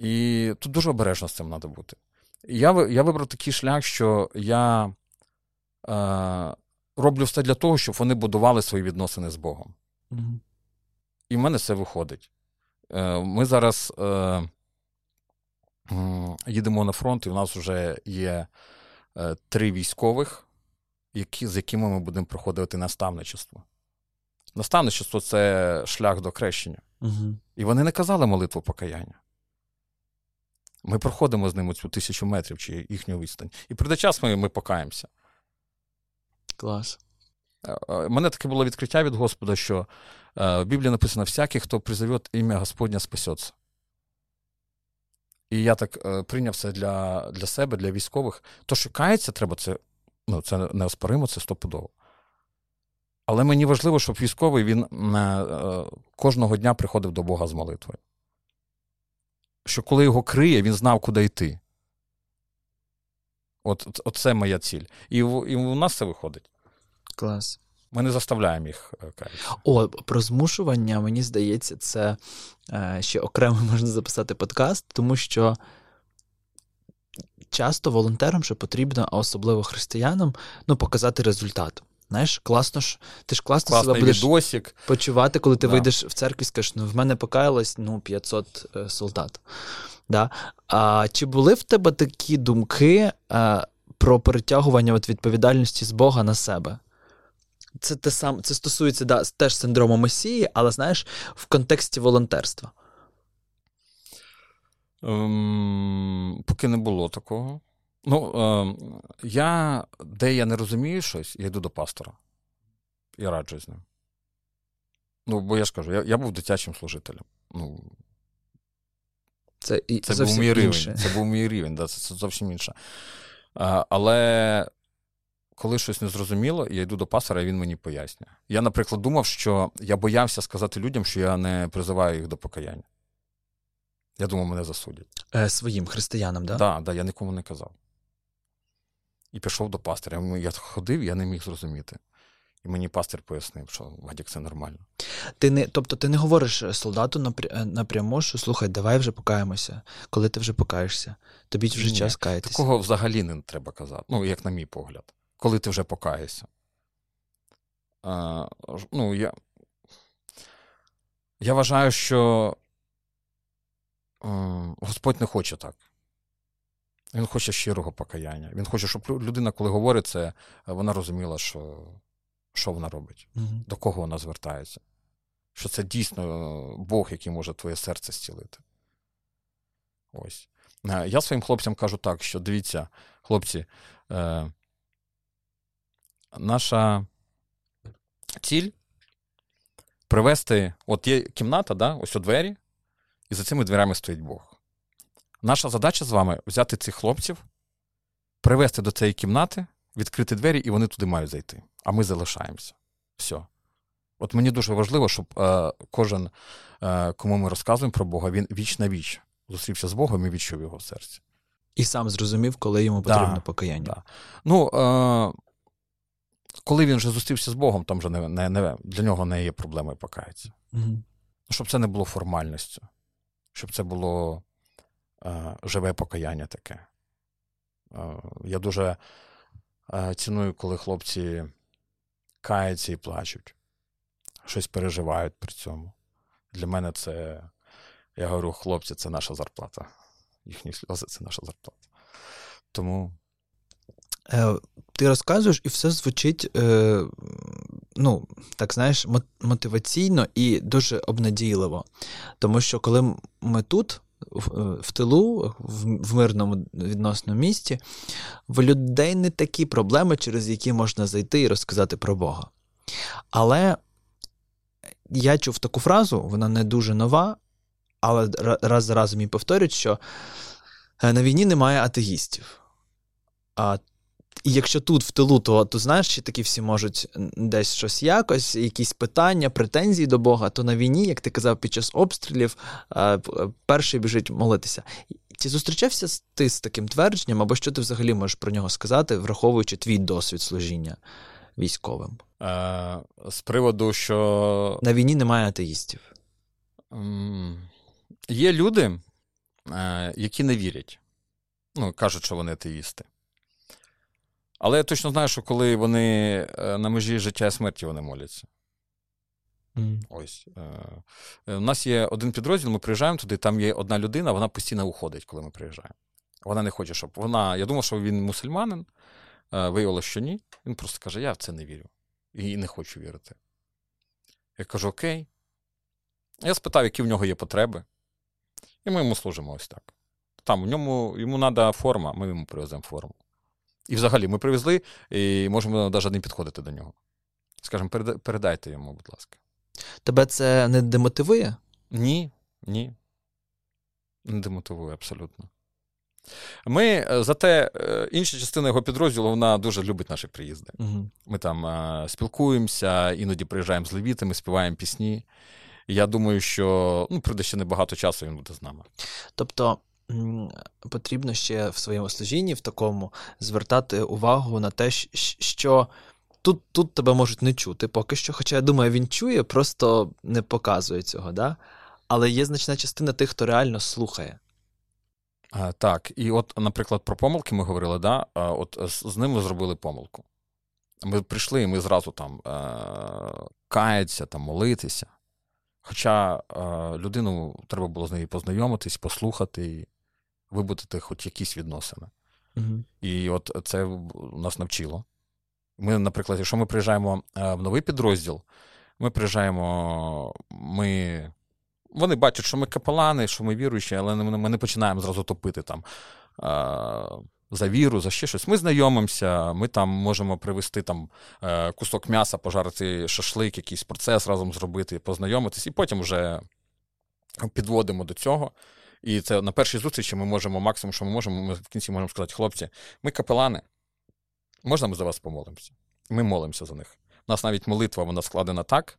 [SPEAKER 2] І тут дуже обережно з цим треба бути. Я я вибрав такий шлях, що я е, роблю все для того, щоб вони будували свої відносини з Богом.
[SPEAKER 1] Mm-hmm.
[SPEAKER 2] І в мене це виходить. Е, Ми зараз е, їдемо на фронт, і в нас вже є е, три військових, які, з якими ми будемо проходити наставничество. Наставничество це шлях до крещення.
[SPEAKER 1] Mm-hmm.
[SPEAKER 2] І вони не казали молитву покаяння. Ми проходимо з ними цю тисячу метрів чи їхню відстань. І прийде час ми ми покаємося.
[SPEAKER 1] Клас.
[SPEAKER 2] е, мене таке було відкриття від Господа, що в Біблії написано: всякий, хто призове ім'я Господня, спасеться. І я так прийняв це для для себе, для військових. То, що кається, треба, це ну, це неоспоримо, це стопудово. Але мені важливо, щоб військовий він кожного дня приходив до Бога з молитвою. Що коли його криє, він знав, куди йти. От, от це моя ціль. І і у нас це виходить.
[SPEAKER 1] Клас.
[SPEAKER 2] Ми не заставляємо їх е, каяти.
[SPEAKER 1] О, про змушування, мені здається, це е, ще окремо *laughs* можна записати подкаст, тому що часто волонтерам ще потрібно, а особливо християнам, ну, показати результат. Знаєш, класно ж, ти ж класно
[SPEAKER 2] Класний
[SPEAKER 1] себе будеш
[SPEAKER 2] відосик.
[SPEAKER 1] почувати, коли ти да. вийдеш в церкві і скажеш, ну в мене покаялось ну, 500 е, солдат. Да? А Чи були в тебе такі думки е, про перетягування от відповідальності з Бога на себе? Це те сам, це стосується да, теж синдрому Месії, але знаєш, в контексті волонтерства.
[SPEAKER 2] Ем, Поки не було такого. Ну, ем, я, де я не розумію щось, я йду до пастора. Я раджусь з ним. Ну, бо я ж кажу, я я був дитячим служителем. Ну,
[SPEAKER 1] Це і
[SPEAKER 2] це був мій рівень. Це був мій рівень, да, це, це зовсім інше. А, Але коли щось незрозуміло, я йду до пастора, і він мені пояснює. Я, наприклад, думав, що я боявся сказати людям, що я не призиваю їх до покаяння. Я думав, мене засудять.
[SPEAKER 1] Е, Своїм християнам, так?
[SPEAKER 2] Да? Так, да, я нікому не казав. І пішов до пастора. Я ходив, я не міг зрозуміти. І мені пастир пояснив, що Вадік, це нормально.
[SPEAKER 1] Ти не, Тобто ти не говориш солдату е, напряму, що слухай, давай вже покаємося. Коли ти вже покаєшся, тобі вже Ні, час каятися.
[SPEAKER 2] Такого взагалі не треба казати, ну, як на мій погляд, коли ти вже покаєшся. А, ну, Я я вважаю, що а, Господь не хоче так. Він хоче щирого покаяння. Він хоче, щоб людина, коли говорить це, вона розуміла, що що вона робить, mm до кого вона звертається. Що це дійсно Бог, який може твоє серце зцілити. Ось. Е, я своїм хлопцям кажу так, що дивіться, хлопці, е, наша ціль привести, от є кімната, да, ось у двері, і за цими дверями стоїть Бог. Наша задача з вами взяти цих хлопців, привести до цієї кімнати, відкрити двері, і вони туди мають зайти. А ми залишаємося. Все. От мені дуже важливо, щоб е, кожен, е, кому ми розказуємо про Бога, він віч на віч зустрівся з Богом і відчув його в серці.
[SPEAKER 1] І сам зрозумів, коли йому потрібно да, покаяння. Да.
[SPEAKER 2] Ну, е, коли він вже зустрівся з Богом, там вже не, не, не для нього не є проблемою покаятися. Угу. Щоб це не було формальністю, щоб це було живе покаяння таке. Е, я дуже е, ціную, коли хлопці каються і плачуть, щось переживають при цьому. Для мене це, я говорю, хлопці, це наша зарплата. Їхні сльози це наша зарплата. Тому.
[SPEAKER 1] Ти розказуєш, і все звучить, ну, так знаєш, мотиваційно і дуже обнадійливо. Тому що коли ми тут, в е, тилу, в мирному відносно місті, в людей не такі проблеми, через які можна зайти і розказати про Бога. Але я чув таку фразу, вона не дуже нова, але раз за разом її повторюють, що е, на війні немає атеїстів. А і якщо тут в тилу, то то знаєш, що такі всі можуть десь щось якось, якісь питання, претензії до Бога, то на війні, як ти казав, під час обстрілів перший біжить молитися. Чи зустрічався ти з таким твердженням, або що ти взагалі можеш про нього сказати, враховуючи твій досвід служіння військовим?
[SPEAKER 2] Е, З приводу, що
[SPEAKER 1] на війні немає атеїстів.
[SPEAKER 2] Є люди, е, які не вірять. Ну, кажуть, що вони атеїсти. Але я точно знаю, що коли вони е, на межі життя і смерті вони моляться. Mm. Ось. Е, е, у нас є один підрозділ, ми приїжджаємо туди, там є одна людина, вона постійно уходить, коли ми приїжджаємо. Вона не хоче, щоб вона. Я думав, що він мусульманин, виявилося, що ні. Він просто каже: Я в це не вірю. І не хочу вірити. Я кажу: Окей. Я спитав, які в нього є потреби. І ми йому служимо ось так. Там в ньому йому треба форма, ми йому привеземо форму. І взагалі ми привезли і можемо навіть не підходити до нього. Скажімо, передайте йому, будь ласка.
[SPEAKER 1] Тебе це не демотивує?
[SPEAKER 2] Ні, ні. Не демотивує абсолютно. Ми е, зате е, інша частина його підрозділу вона дуже любить наші приїзди. Угу. Ми там е, спілкуємося, іноді приїжджаємо з левітами, співаємо пісні. Я думаю, що ну, прийде ще небагато часу, він буде з нами.
[SPEAKER 1] Тобто. Потрібно ще в своєму служінні в такому звертати увагу на те, що тут тут тебе можуть не чути поки що. Хоча я думаю, він чує, просто не показує цього. да? Але є значна частина тих, хто реально слухає.
[SPEAKER 2] А, Так, і от, наприклад, про помилки ми говорили, да? А, от з ними зробили помилку. Ми прийшли, і ми зразу там е- каятися, там, молитися. Хоча е- людину треба було з нею познайомитись, послухати вибудити хоч якісь відносини. Угу. І от це нас навчило. Ми, наприклад, якщо ми приїжджаємо е, в новий підрозділ, ми приїжджаємо, ми. Вони бачать, що ми капелани, що ми віруючі, але ми не починаємо зразу топити там е, за віру, за ще щось. Ми знайомимося, ми там можемо привезти там е, кусок м'яса, пожарити шашлик, якийсь процес разом зробити, познайомитись, і потім вже підводимо до цього. І це на першій зустрічі ми можемо, максимум, що ми можемо, ми в кінці можемо сказати, хлопці, ми капелани, можна ми за вас помолимося? Ми молимося за них. У нас навіть молитва вона складена так,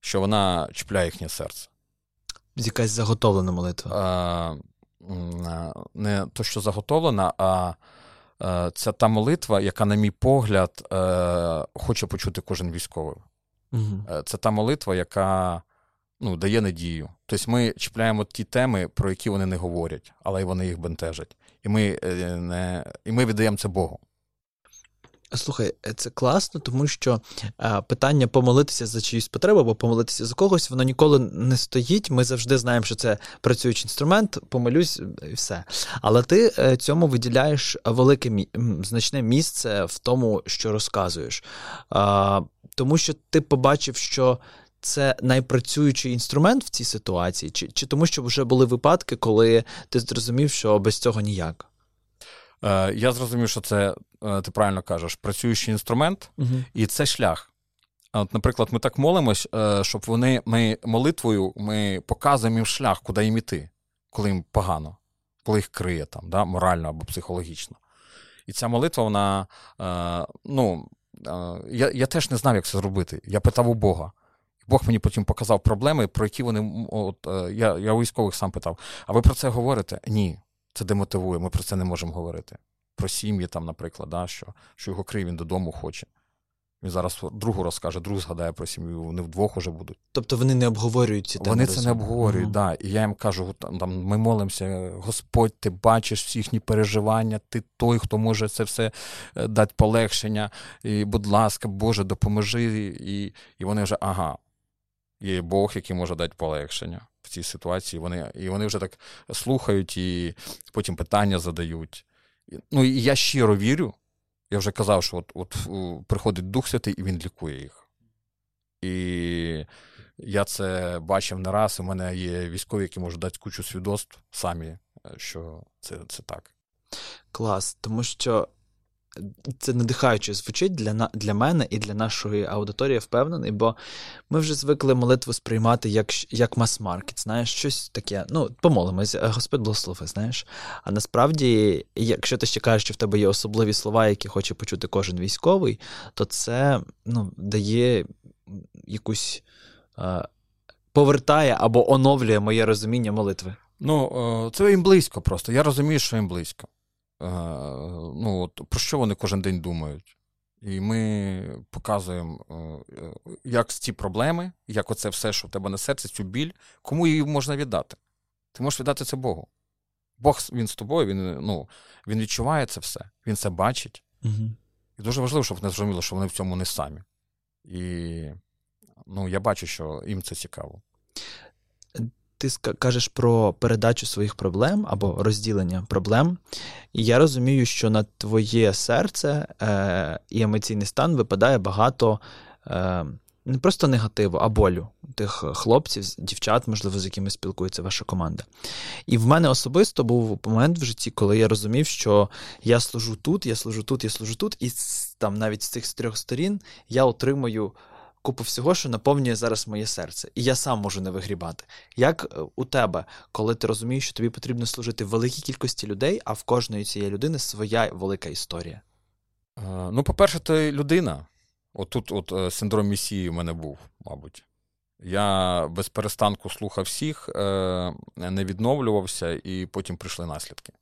[SPEAKER 2] що вона чіпляє їхнє серце.
[SPEAKER 1] Якась заготовлена молитва. А,
[SPEAKER 2] Не то, що заготовлена, а це та молитва, яка, на мій погляд, е, хоче почути кожен військовий. Угу. Це та молитва, яка ну, дає надію. Тобто ми чіпляємо ті теми, про які вони не говорять, але вони їх бентежать. І ми, е, не, І ми віддаємо це Богу.
[SPEAKER 1] Слухай, е, це класно, тому що а, питання помолитися за чиюсь потребу або помолитися за когось, воно ніколи не стоїть. Ми завжди знаємо, що це працюючий інструмент, помолюсь і все. Але ти е, цьому виділяєш велике значне місце в тому, що розказуєш. А, Тому що ти побачив, що. Це найпрацюючий інструмент в цій ситуації, чи чи тому, що вже були випадки, коли ти зрозумів, що без цього ніяк?
[SPEAKER 2] Е, Я зрозумів, що це Е, ти правильно кажеш, працюючий інструмент, угу. і це шлях. От, Наприклад, ми так молимось, е, щоб вони ми молитвою ми показуємо їм шлях, куди їм іти, коли їм погано, коли їх криє там, да, морально або психологічно. І ця молитва, вона. Е, ну, Я я теж не знав, як це зробити. Я питав у Бога. Бог мені потім показав проблеми, про які вони. От, Я я у військових сам питав: а ви про це говорите? Ні, це демотивує, ми про це не можемо говорити про сім'ї, там, наприклад, да, що що його крив він додому хоче. Він зараз другу розкаже, друг згадає про сім'ю, вони вдвох уже будуть.
[SPEAKER 1] Тобто вони не обговорюють ці
[SPEAKER 2] теми? Вони це не обговорюють, так. Да. І я їм кажу: там, ми молимося, Господь, ти бачиш всі їхні переживання, ти той, хто може це все е, дати полегшення. І, Будь ласка, Боже, допоможи. І і вони вже, ага, є Бог, який може дати полегшення в цій ситуації. Вони, І вони вже так слухають і потім питання задають. Ну, і я щиро вірю. Я вже казав, що от от приходить Дух Святий і він лікує їх. І я це бачив не раз. У мене є військові, які можуть дати кучу свідоцтв самі, що це, це так.
[SPEAKER 1] Клас. Тому що це надихаюче звучить для для мене і для нашої аудиторії, впевнений, бо ми вже звикли молитву сприймати як як мас-маркет, знаєш, щось таке. Ну, помолимось, Господь благослови, знаєш. А насправді, якщо ти ще кажеш, що в тебе є особливі слова, які хоче почути кожен військовий, то це ну, дає якусь. Е, повертає або оновлює моє розуміння молитви.
[SPEAKER 2] Ну, це їм близько просто. Я розумію, що їм близько. Е, що вони кожен день думають. І ми показуємо, е, як ці проблеми, як оце все, що в тебе на серці, цю біль, кому її можна віддати. Ти можеш віддати це Богу. Бог він з тобою, він ну, він відчуває це все, він це бачить. Угу. І дуже важливо, щоб вони зрозуміли, що вони в цьому не самі. І ну, я бачу, що їм це цікаво
[SPEAKER 1] ти кажеш про передачу своїх проблем або розділення проблем, і я розумію, що на твоє серце е, і емоційний стан випадає багато е, не просто негативу, а болю тих хлопців, дівчат, можливо, з якими спілкується ваша команда. І в мене особисто був момент в житті, коли я розумів, що я служу тут, я служу тут, я служу тут, і там навіть з цих трьох сторін я отримую купу всього, що наповнює зараз моє серце, і я сам можу не вигрібати. Як е, у тебе, коли ти розумієш, що тобі потрібно служити великій кількості людей, а в кожної цієї людини своя велика історія?
[SPEAKER 2] Е, ну, по-перше, ти людина. Отут от, от синдром місії в мене був, мабуть. Я без перестанку слухав всіх, е, не відновлювався, і потім прийшли наслідки.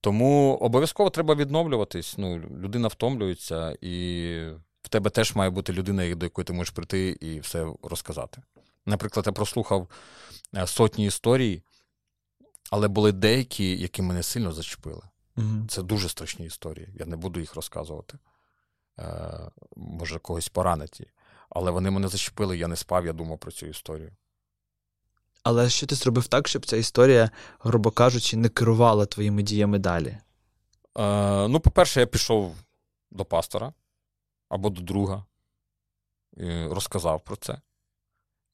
[SPEAKER 2] Тому обов'язково треба відновлюватись. Ну, Людина втомлюється, і в тебе теж має бути людина, до якої ти можеш прийти і все розказати. Наприклад, я прослухав е, сотні історій, але були деякі, які мене сильно зачепили. mm Це дуже страшні історії. Я не буду їх розказувати. Е, Може, когось поранити. Але вони мене зачепили, я не спав, я думав про цю історію.
[SPEAKER 1] Але що ти зробив так, щоб ця історія, грубо кажучи, не керувала твоїми діями далі?
[SPEAKER 2] Е, Ну, по-перше, я пішов до пастора або до друга, розказав про це.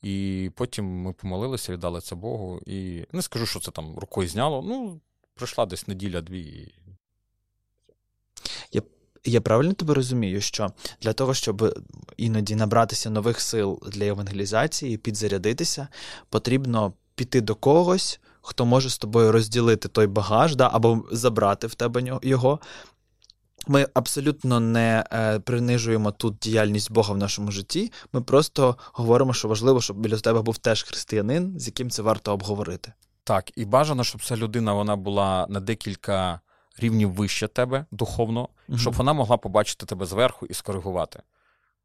[SPEAKER 2] І потім ми помолилися, віддали це Богу. І не скажу, що це там рукою зняло. Ну, пройшла десь неділя-дві.
[SPEAKER 1] Я я правильно тебе розумію, що для того, щоб іноді набратися нових сил для евангелізації, підзарядитися, потрібно піти до когось, хто може з тобою розділити той багаж, да, або забрати в тебе його, ми абсолютно не е, принижуємо тут діяльність Бога в нашому житті. Ми просто говоримо, що важливо, щоб біля тебе був теж християнин, з яким це варто обговорити.
[SPEAKER 2] Так, і бажано, щоб ця людина вона була на декілька рівнів вище тебе духовно, угу. щоб вона могла побачити тебе зверху і скоригувати.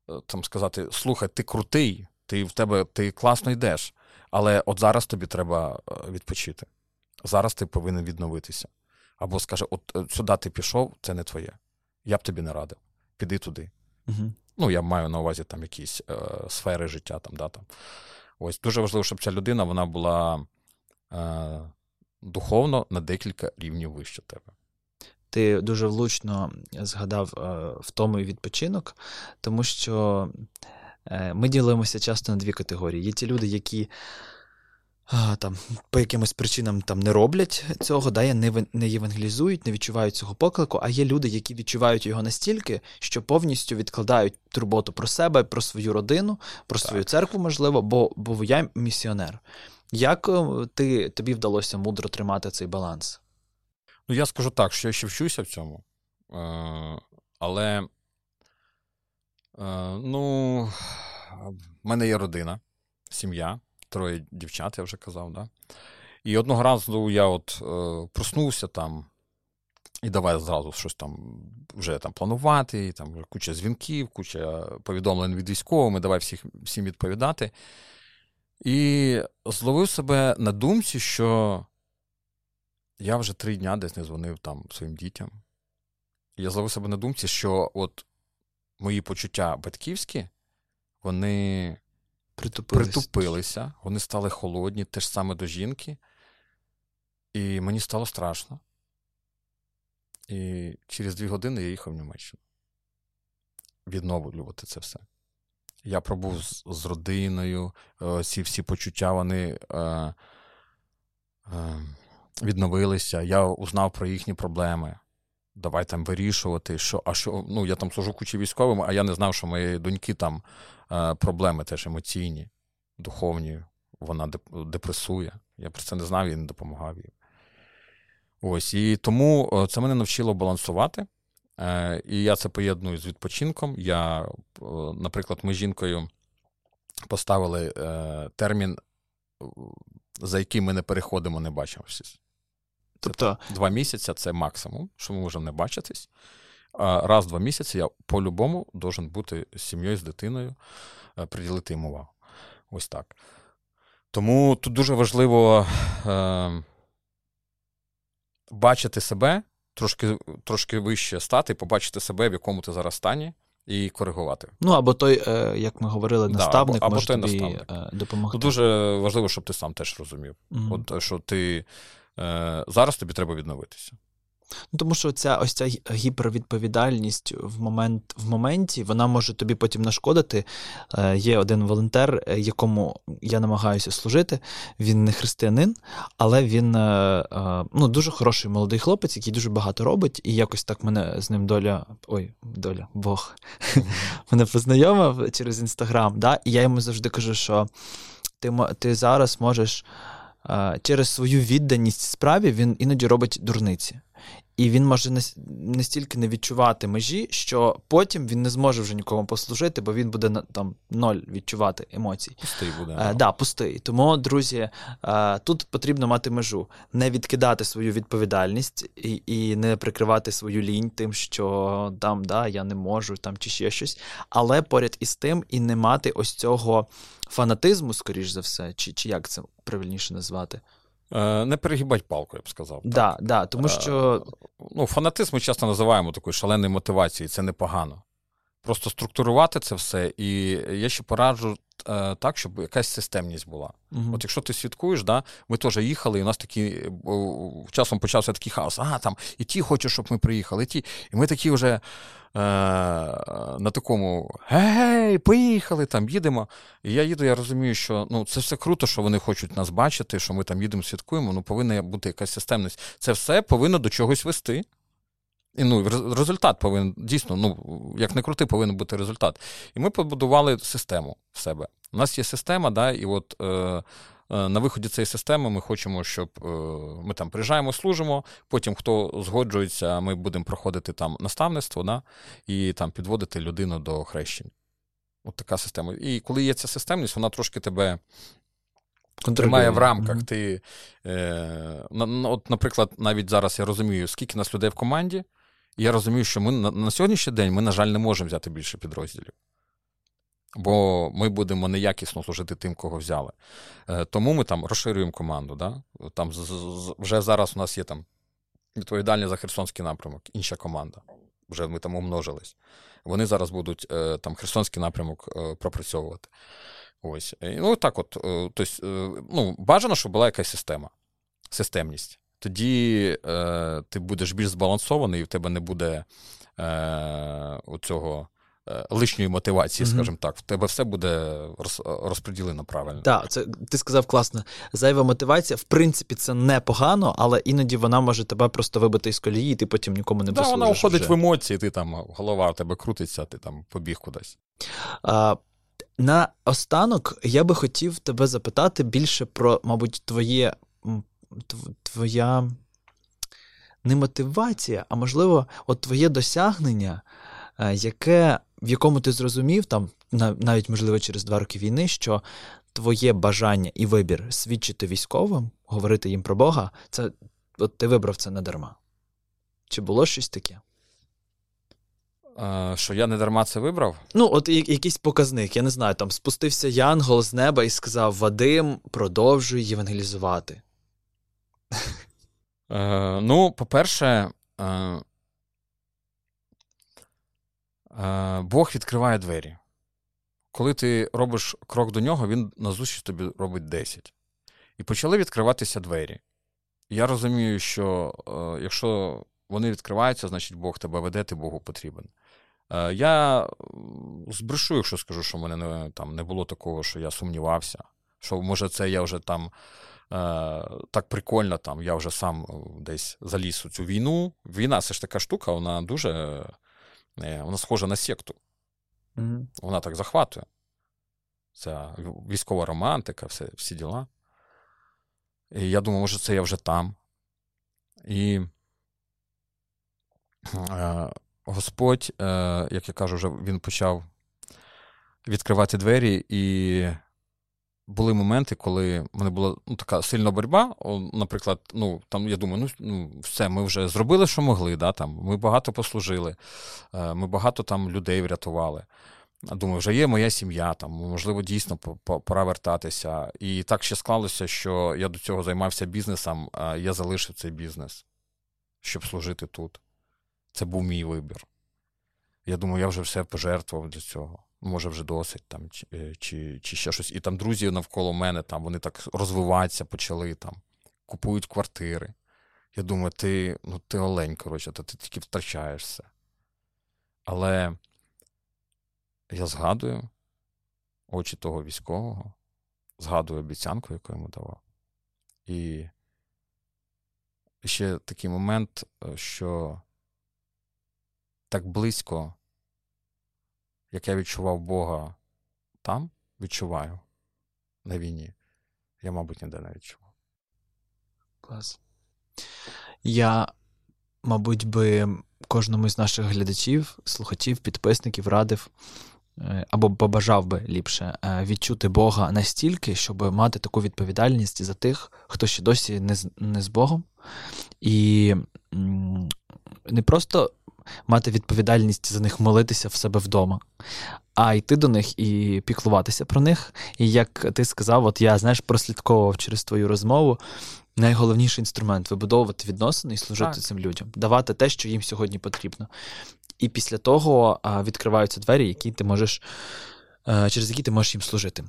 [SPEAKER 2] Е, там сказати: слухай, ти крутий, ти в тебе ти класно йдеш, але от зараз тобі треба е, відпочити. Зараз ти повинен відновитися. Або скаже: от е, сюди ти пішов, це не твоє я б тобі не радив. Піди туди. Угу. Ну, я маю на увазі там якісь е, сфери життя. Там, да, там. Ось Дуже важливо, щоб ця людина вона була е, духовно на декілька рівнів вище тебе.
[SPEAKER 1] Ти дуже влучно згадав е, в тому і відпочинок, тому що е, ми ділимося часто на дві категорії. Є ті люди, які там по якимось причинам там не роблять цього, да, не не євангелізують, не відчувають цього поклику. А є люди, які відчувають його настільки, що повністю відкладають турботу про себе, про свою родину, про так. свою церкву, можливо, бо бо я місіонер. Як е, ти тобі вдалося мудро тримати цей баланс?
[SPEAKER 2] Ну, я скажу так, що я ще вчуся в цьому. Е, але е, ну, в мене є родина, сім'я троє дівчат, я вже казав. да? І одного разу я от е, проснувся там, і давай зразу щось там вже там планувати, і там куча дзвінків, куча повідомлень від військовими, давай всіх, всім відповідати. І зловив себе на думці, що я вже три дня десь не дзвонив там своїм дітям. І я зловив себе на думці, що от мої почуття батьківські, вони Притупились. притупилися, вони стали холодні, те ж саме до жінки. І мені стало страшно. І через дві години я їхав в Німеччину. Відновлювати це все. Я пробув з, з родиною, е, ці всі почуття вони е, е, відновилися. Я узнав про їхні проблеми. Давай там вирішувати, що, а що, ну, я там служу кучі військовим, а я не знав, що мої доньки там Е, проблеми теж емоційні, духовні, вона депресує. Я про це не знав і не допомагав їй. Ось, І тому е, це мене навчило балансувати. Е, і я це поєдную з відпочинком. Я, Наприклад, ми з жінкою поставили термін, за який ми не переходимо, не бачимося. Тобто два місяці це максимум, що ми можемо не бачитись раз в два місяці я по-любому должен бути з сім'єю, з дитиною, е, приділити їм увагу. Ось так. Тому тут дуже важливо е, бачити себе, трошки трошки вище стати, побачити себе, в якому ти зараз стані, і коригувати.
[SPEAKER 1] Ну, або той, е, як ми говорили, наставник да, або, може або тобі наставник. Е, допомогти.
[SPEAKER 2] Тут дуже важливо, щоб ти сам теж розумів. Mm-hmm. От, Що ти зараз тобі треба відновитися.
[SPEAKER 1] Ну, Тому що ця ось ця гіпервідповідальність в момент, в моменті вона може тобі потім нашкодити. Е, Є один волонтер, е, якому я намагаюся служити. Він не християнин, але він е, е, ну, дуже хороший молодий хлопець, який дуже багато робить. І якось так мене з ним доля. Ой, доля, Бог *laughs* мене познайомив через інстаграм. І я йому завжди кажу, що ти, ти зараз можеш. Через свою відданість справі він іноді робить дурниці. І він може настільки не відчувати межі, що потім він не зможе вже нікому послужити, бо він буде там ноль відчувати емоцій.
[SPEAKER 2] Пустий буде.
[SPEAKER 1] Е, да, пустий. Тому, друзі, е, тут потрібно мати межу, не відкидати свою відповідальність і і не прикривати свою лінь тим, що там да, я не можу, там чи ще щось, але поряд із тим і не мати ось цього фанатизму, скоріш за все, чи, чи як це правильніше назвати.
[SPEAKER 2] Е, не перегибать палку, я б сказав.
[SPEAKER 1] Да, так. Да, тому що...
[SPEAKER 2] Ну, Фанатизм ми часто називаємо такою шаленою мотивацією, це непогано. Просто структурувати це все, і я ще пораджу е, так, щоб якась системність була. Угу. От якщо ти святкуєш, да, ми теж їхали, і у нас такі часом почався такий хаос. А, там і ті хочуть, щоб ми приїхали, і ті. І ми такі вже е, на такому гей, поїхали, там їдемо. І я їду, я розумію, що ну, це все круто, що вони хочуть нас бачити, що ми там їдемо, святкуємо, ну повинна бути якась системність. Це все повинно до чогось вести. І ну, результат повинен дійсно, ну як не крути, повинен бути результат. І ми побудували систему в себе. У нас є система, да, і от е, е, на виході цієї системи ми хочемо, щоб е, ми там приїжджаємо, служимо. Потім, хто згоджується, ми будемо проходити там наставництво, да, і там підводити людину до хрещень. От така система. І коли є ця системність, вона трошки тебе. Тримає в рамках. Mm-hmm. Ти, е, на, от, Наприклад, навіть зараз я розумію, скільки нас людей в команді, я розумію, що ми на, на сьогоднішній день ми, на жаль, не можемо взяти більше підрозділів. Бо ми будемо неякісно служити тим, кого взяли. Е, тому ми там розширюємо команду. Да? Там Вже зараз у нас є там відповідальні за Херсонський напрямок, інша команда. Вже ми там умножились. Вони зараз будуть е, там Херсонський напрямок е, пропрацьовувати. Ось. Ну, так от, тобто, ну, бажано, щоб була якась система, системність тоді е, ти будеш більш збалансований, і в тебе не буде е, цього е, лишньої мотивації, mm-hmm. скажімо так. В тебе все буде роз, розподілено правильно.
[SPEAKER 1] Так, це ти сказав класно. Зайва мотивація, в принципі, це непогано, але іноді вона може тебе просто вибити із колії, і ти потім нікому не.
[SPEAKER 2] Так, Вона уходить вже. в емоції, ти там голова у тебе крутиться, ти там побіг кудись.
[SPEAKER 1] А, На останок я би хотів тебе запитати більше про, мабуть, твоє твоя не мотивація, а можливо, от твоє досягнення, е, яке, в якому ти зрозумів, там, навіть, можливо, через два роки війни, що твоє бажання і вибір свідчити військовим, говорити їм про Бога, це от ти вибрав це не дарма. Чи було щось таке?
[SPEAKER 2] А, Що я не дарма це вибрав?
[SPEAKER 1] Ну, от якийсь показник, я не знаю, там спустився Янгол з неба і сказав: Вадим, продовжуй євангелізувати.
[SPEAKER 2] Е, Ну, по-перше, е, е, Бог відкриває двері. Коли ти робиш крок до нього, він назустріч тобі робить 10. І почали відкриватися двері. Я розумію, що якщо вони відкриваються, значить Бог тебе веде, ти Богу потрібен. Я збрешу, якщо скажу, що в мене не, там, не було такого, що я сумнівався, що може це я вже там так прикольно, там я вже сам е, десь заліз у цю війну. Війна це ж така штука, вона дуже е, вона схожа на секту. Mm-hmm. Вона так захватує. Це військова романтика, все, всі діла. І я думаю, може, це я вже там. І е, Господь, е, як я кажу, вже він почав відкривати двері, і були моменти, коли в мене була ну, така сильна боротьба. Наприклад, ну там я думаю, ну ну все, ми вже зробили, що могли. да, там, Ми багато послужили, е, ми багато там людей врятували. Думаю, вже є моя сім'я, там, можливо, дійсно пора вертатися. І так ще склалося, що я до цього займався бізнесом, а я залишив цей бізнес, щоб служити тут. Це був мій вибір. Я думаю, я вже все пожертвував для цього може вже досить, там, чи, е, чи чи, ще щось. І там друзі навколо мене, там, вони так розвиватися почали, там, купують квартири. Я думаю, ти ну, ти олень, коротше, то ти тільки втрачаєшся. Але я згадую очі того військового, згадую обіцянку, яку йому давав. І ще такий момент, е, що так близько, як я відчував Бога там, відчуваю на війні, я, мабуть, ніде не відчував.
[SPEAKER 1] Клас. Я, мабуть, би кожному з наших глядачів, слухачів, підписників радив е, або побажав би ліпше е, відчути Бога настільки, щоб мати таку відповідальність за тих, хто ще досі не з, не з Богом, і не просто мати відповідальність за них молитися в себе вдома, а йти до них і піклуватися про них. І як ти сказав, от я знаєш, прослідковував через твою розмову. Найголовніший інструмент вибудовувати відносини і служити так. цим людям, давати те, що їм сьогодні потрібно. І після того відкриваються двері, які ти можеш, через які ти можеш їм служити.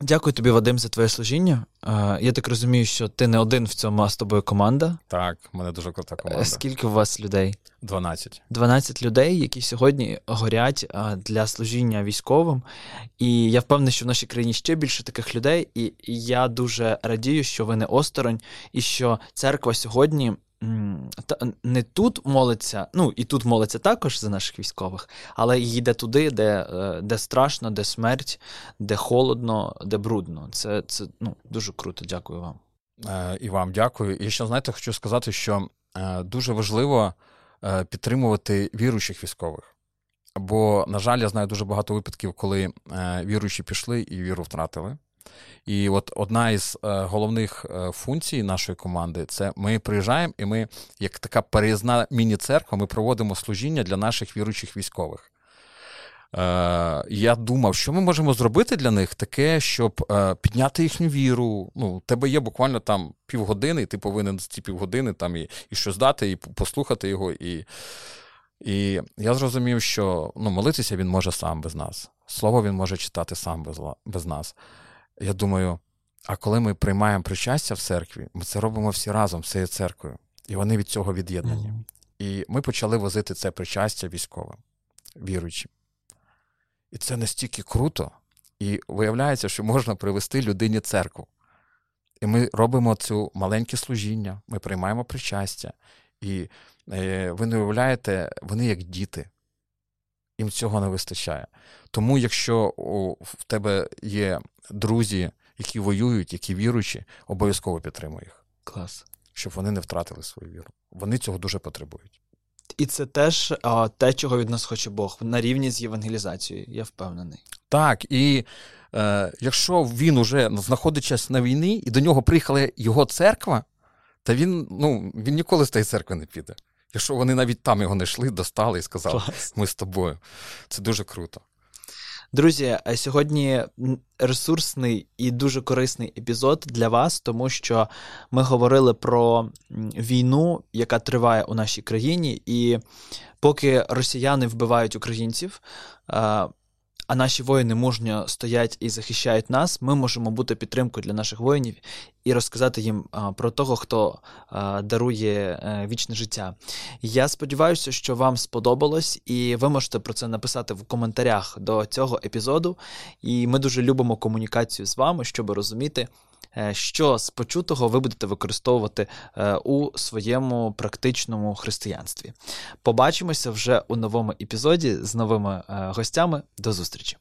[SPEAKER 1] Дякую тобі, Вадим, за твоє служіння. Я так розумію, що ти не один в цьому а з тобою команда.
[SPEAKER 2] Так, в мене дуже крута команда.
[SPEAKER 1] Скільки у вас людей?
[SPEAKER 2] 12.
[SPEAKER 1] 12 людей, які сьогодні горять для служіння військовим. І я впевнений, що в нашій країні ще більше таких людей. І я дуже радію, що ви не осторонь, і що церква сьогодні не тут молиться, ну і тут молиться також за наших військових, але йде туди, де е, де страшно, де смерть, де холодно, де брудно. Це це ну, дуже круто. Дякую вам.
[SPEAKER 2] Е, І вам дякую. І ще знаєте, хочу сказати, що е, дуже важливо е, підтримувати віруючих військових. Бо, на жаль, я знаю дуже багато випадків, коли е, віруючі пішли і віру втратили. І от одна із е, головних е, функцій нашої команди це ми приїжджаємо, і ми, як така переїзна міні-церква, ми проводимо служіння для наших віруючих військових. Е, Я думав, що ми можемо зробити для них таке, щоб підняти їхню віру. Ну, У тебе є буквально там півгодини, і ти повинен ці півгодини там і і щось дати, і послухати його. І і я зрозумів, що ну, молитися він може сам без нас. Слово він може читати сам без, без нас я думаю, а коли ми приймаємо причастя в церкві, ми це робимо всі разом, всією церквою, і вони від цього від'єднані. Mm-hmm. І ми почали возити це причастя військовим, віруючим. І це настільки круто, і виявляється, що можна привести людині церкву. І ми робимо цю маленьке служіння, ми приймаємо причастя. І е, ви не уявляєте, вони як діти. Їм цього не вистачає. Тому, якщо в тебе є друзі, які воюють, які віруючі, обов'язково підтримуй їх.
[SPEAKER 1] Клас.
[SPEAKER 2] Щоб вони не втратили свою віру. Вони цього дуже потребують.
[SPEAKER 1] І це теж а, те, чого від нас хоче Бог, на рівні з євангелізацією, я впевнений.
[SPEAKER 2] Так, і е, якщо він уже знаходиться на війні, і до нього приїхала його церква, то він ну, він ніколи з тієї церкви не піде. Якщо вони навіть там його не йшли, достали і сказали, Клас. ми з тобою. Це дуже круто.
[SPEAKER 1] Друзі, е, сьогодні ресурсний і дуже корисний епізод для вас, тому що ми говорили про війну, яка триває у нашій країні, і поки росіяни вбивають українців. А наші воїни мужньо стоять і захищають нас, ми можемо бути підтримкою для наших воїнів і розказати їм про того, хто дарує е, вічне життя. Я сподіваюся, що вам сподобалось, і ви можете про це написати в коментарях до цього епізоду. І ми дуже любимо комунікацію з вами, щоб розуміти. Е, що з почутого ви будете використовувати е, у своєму практичному християнстві? Побачимося вже у новому епізоді з новими гостями. До зустрічі!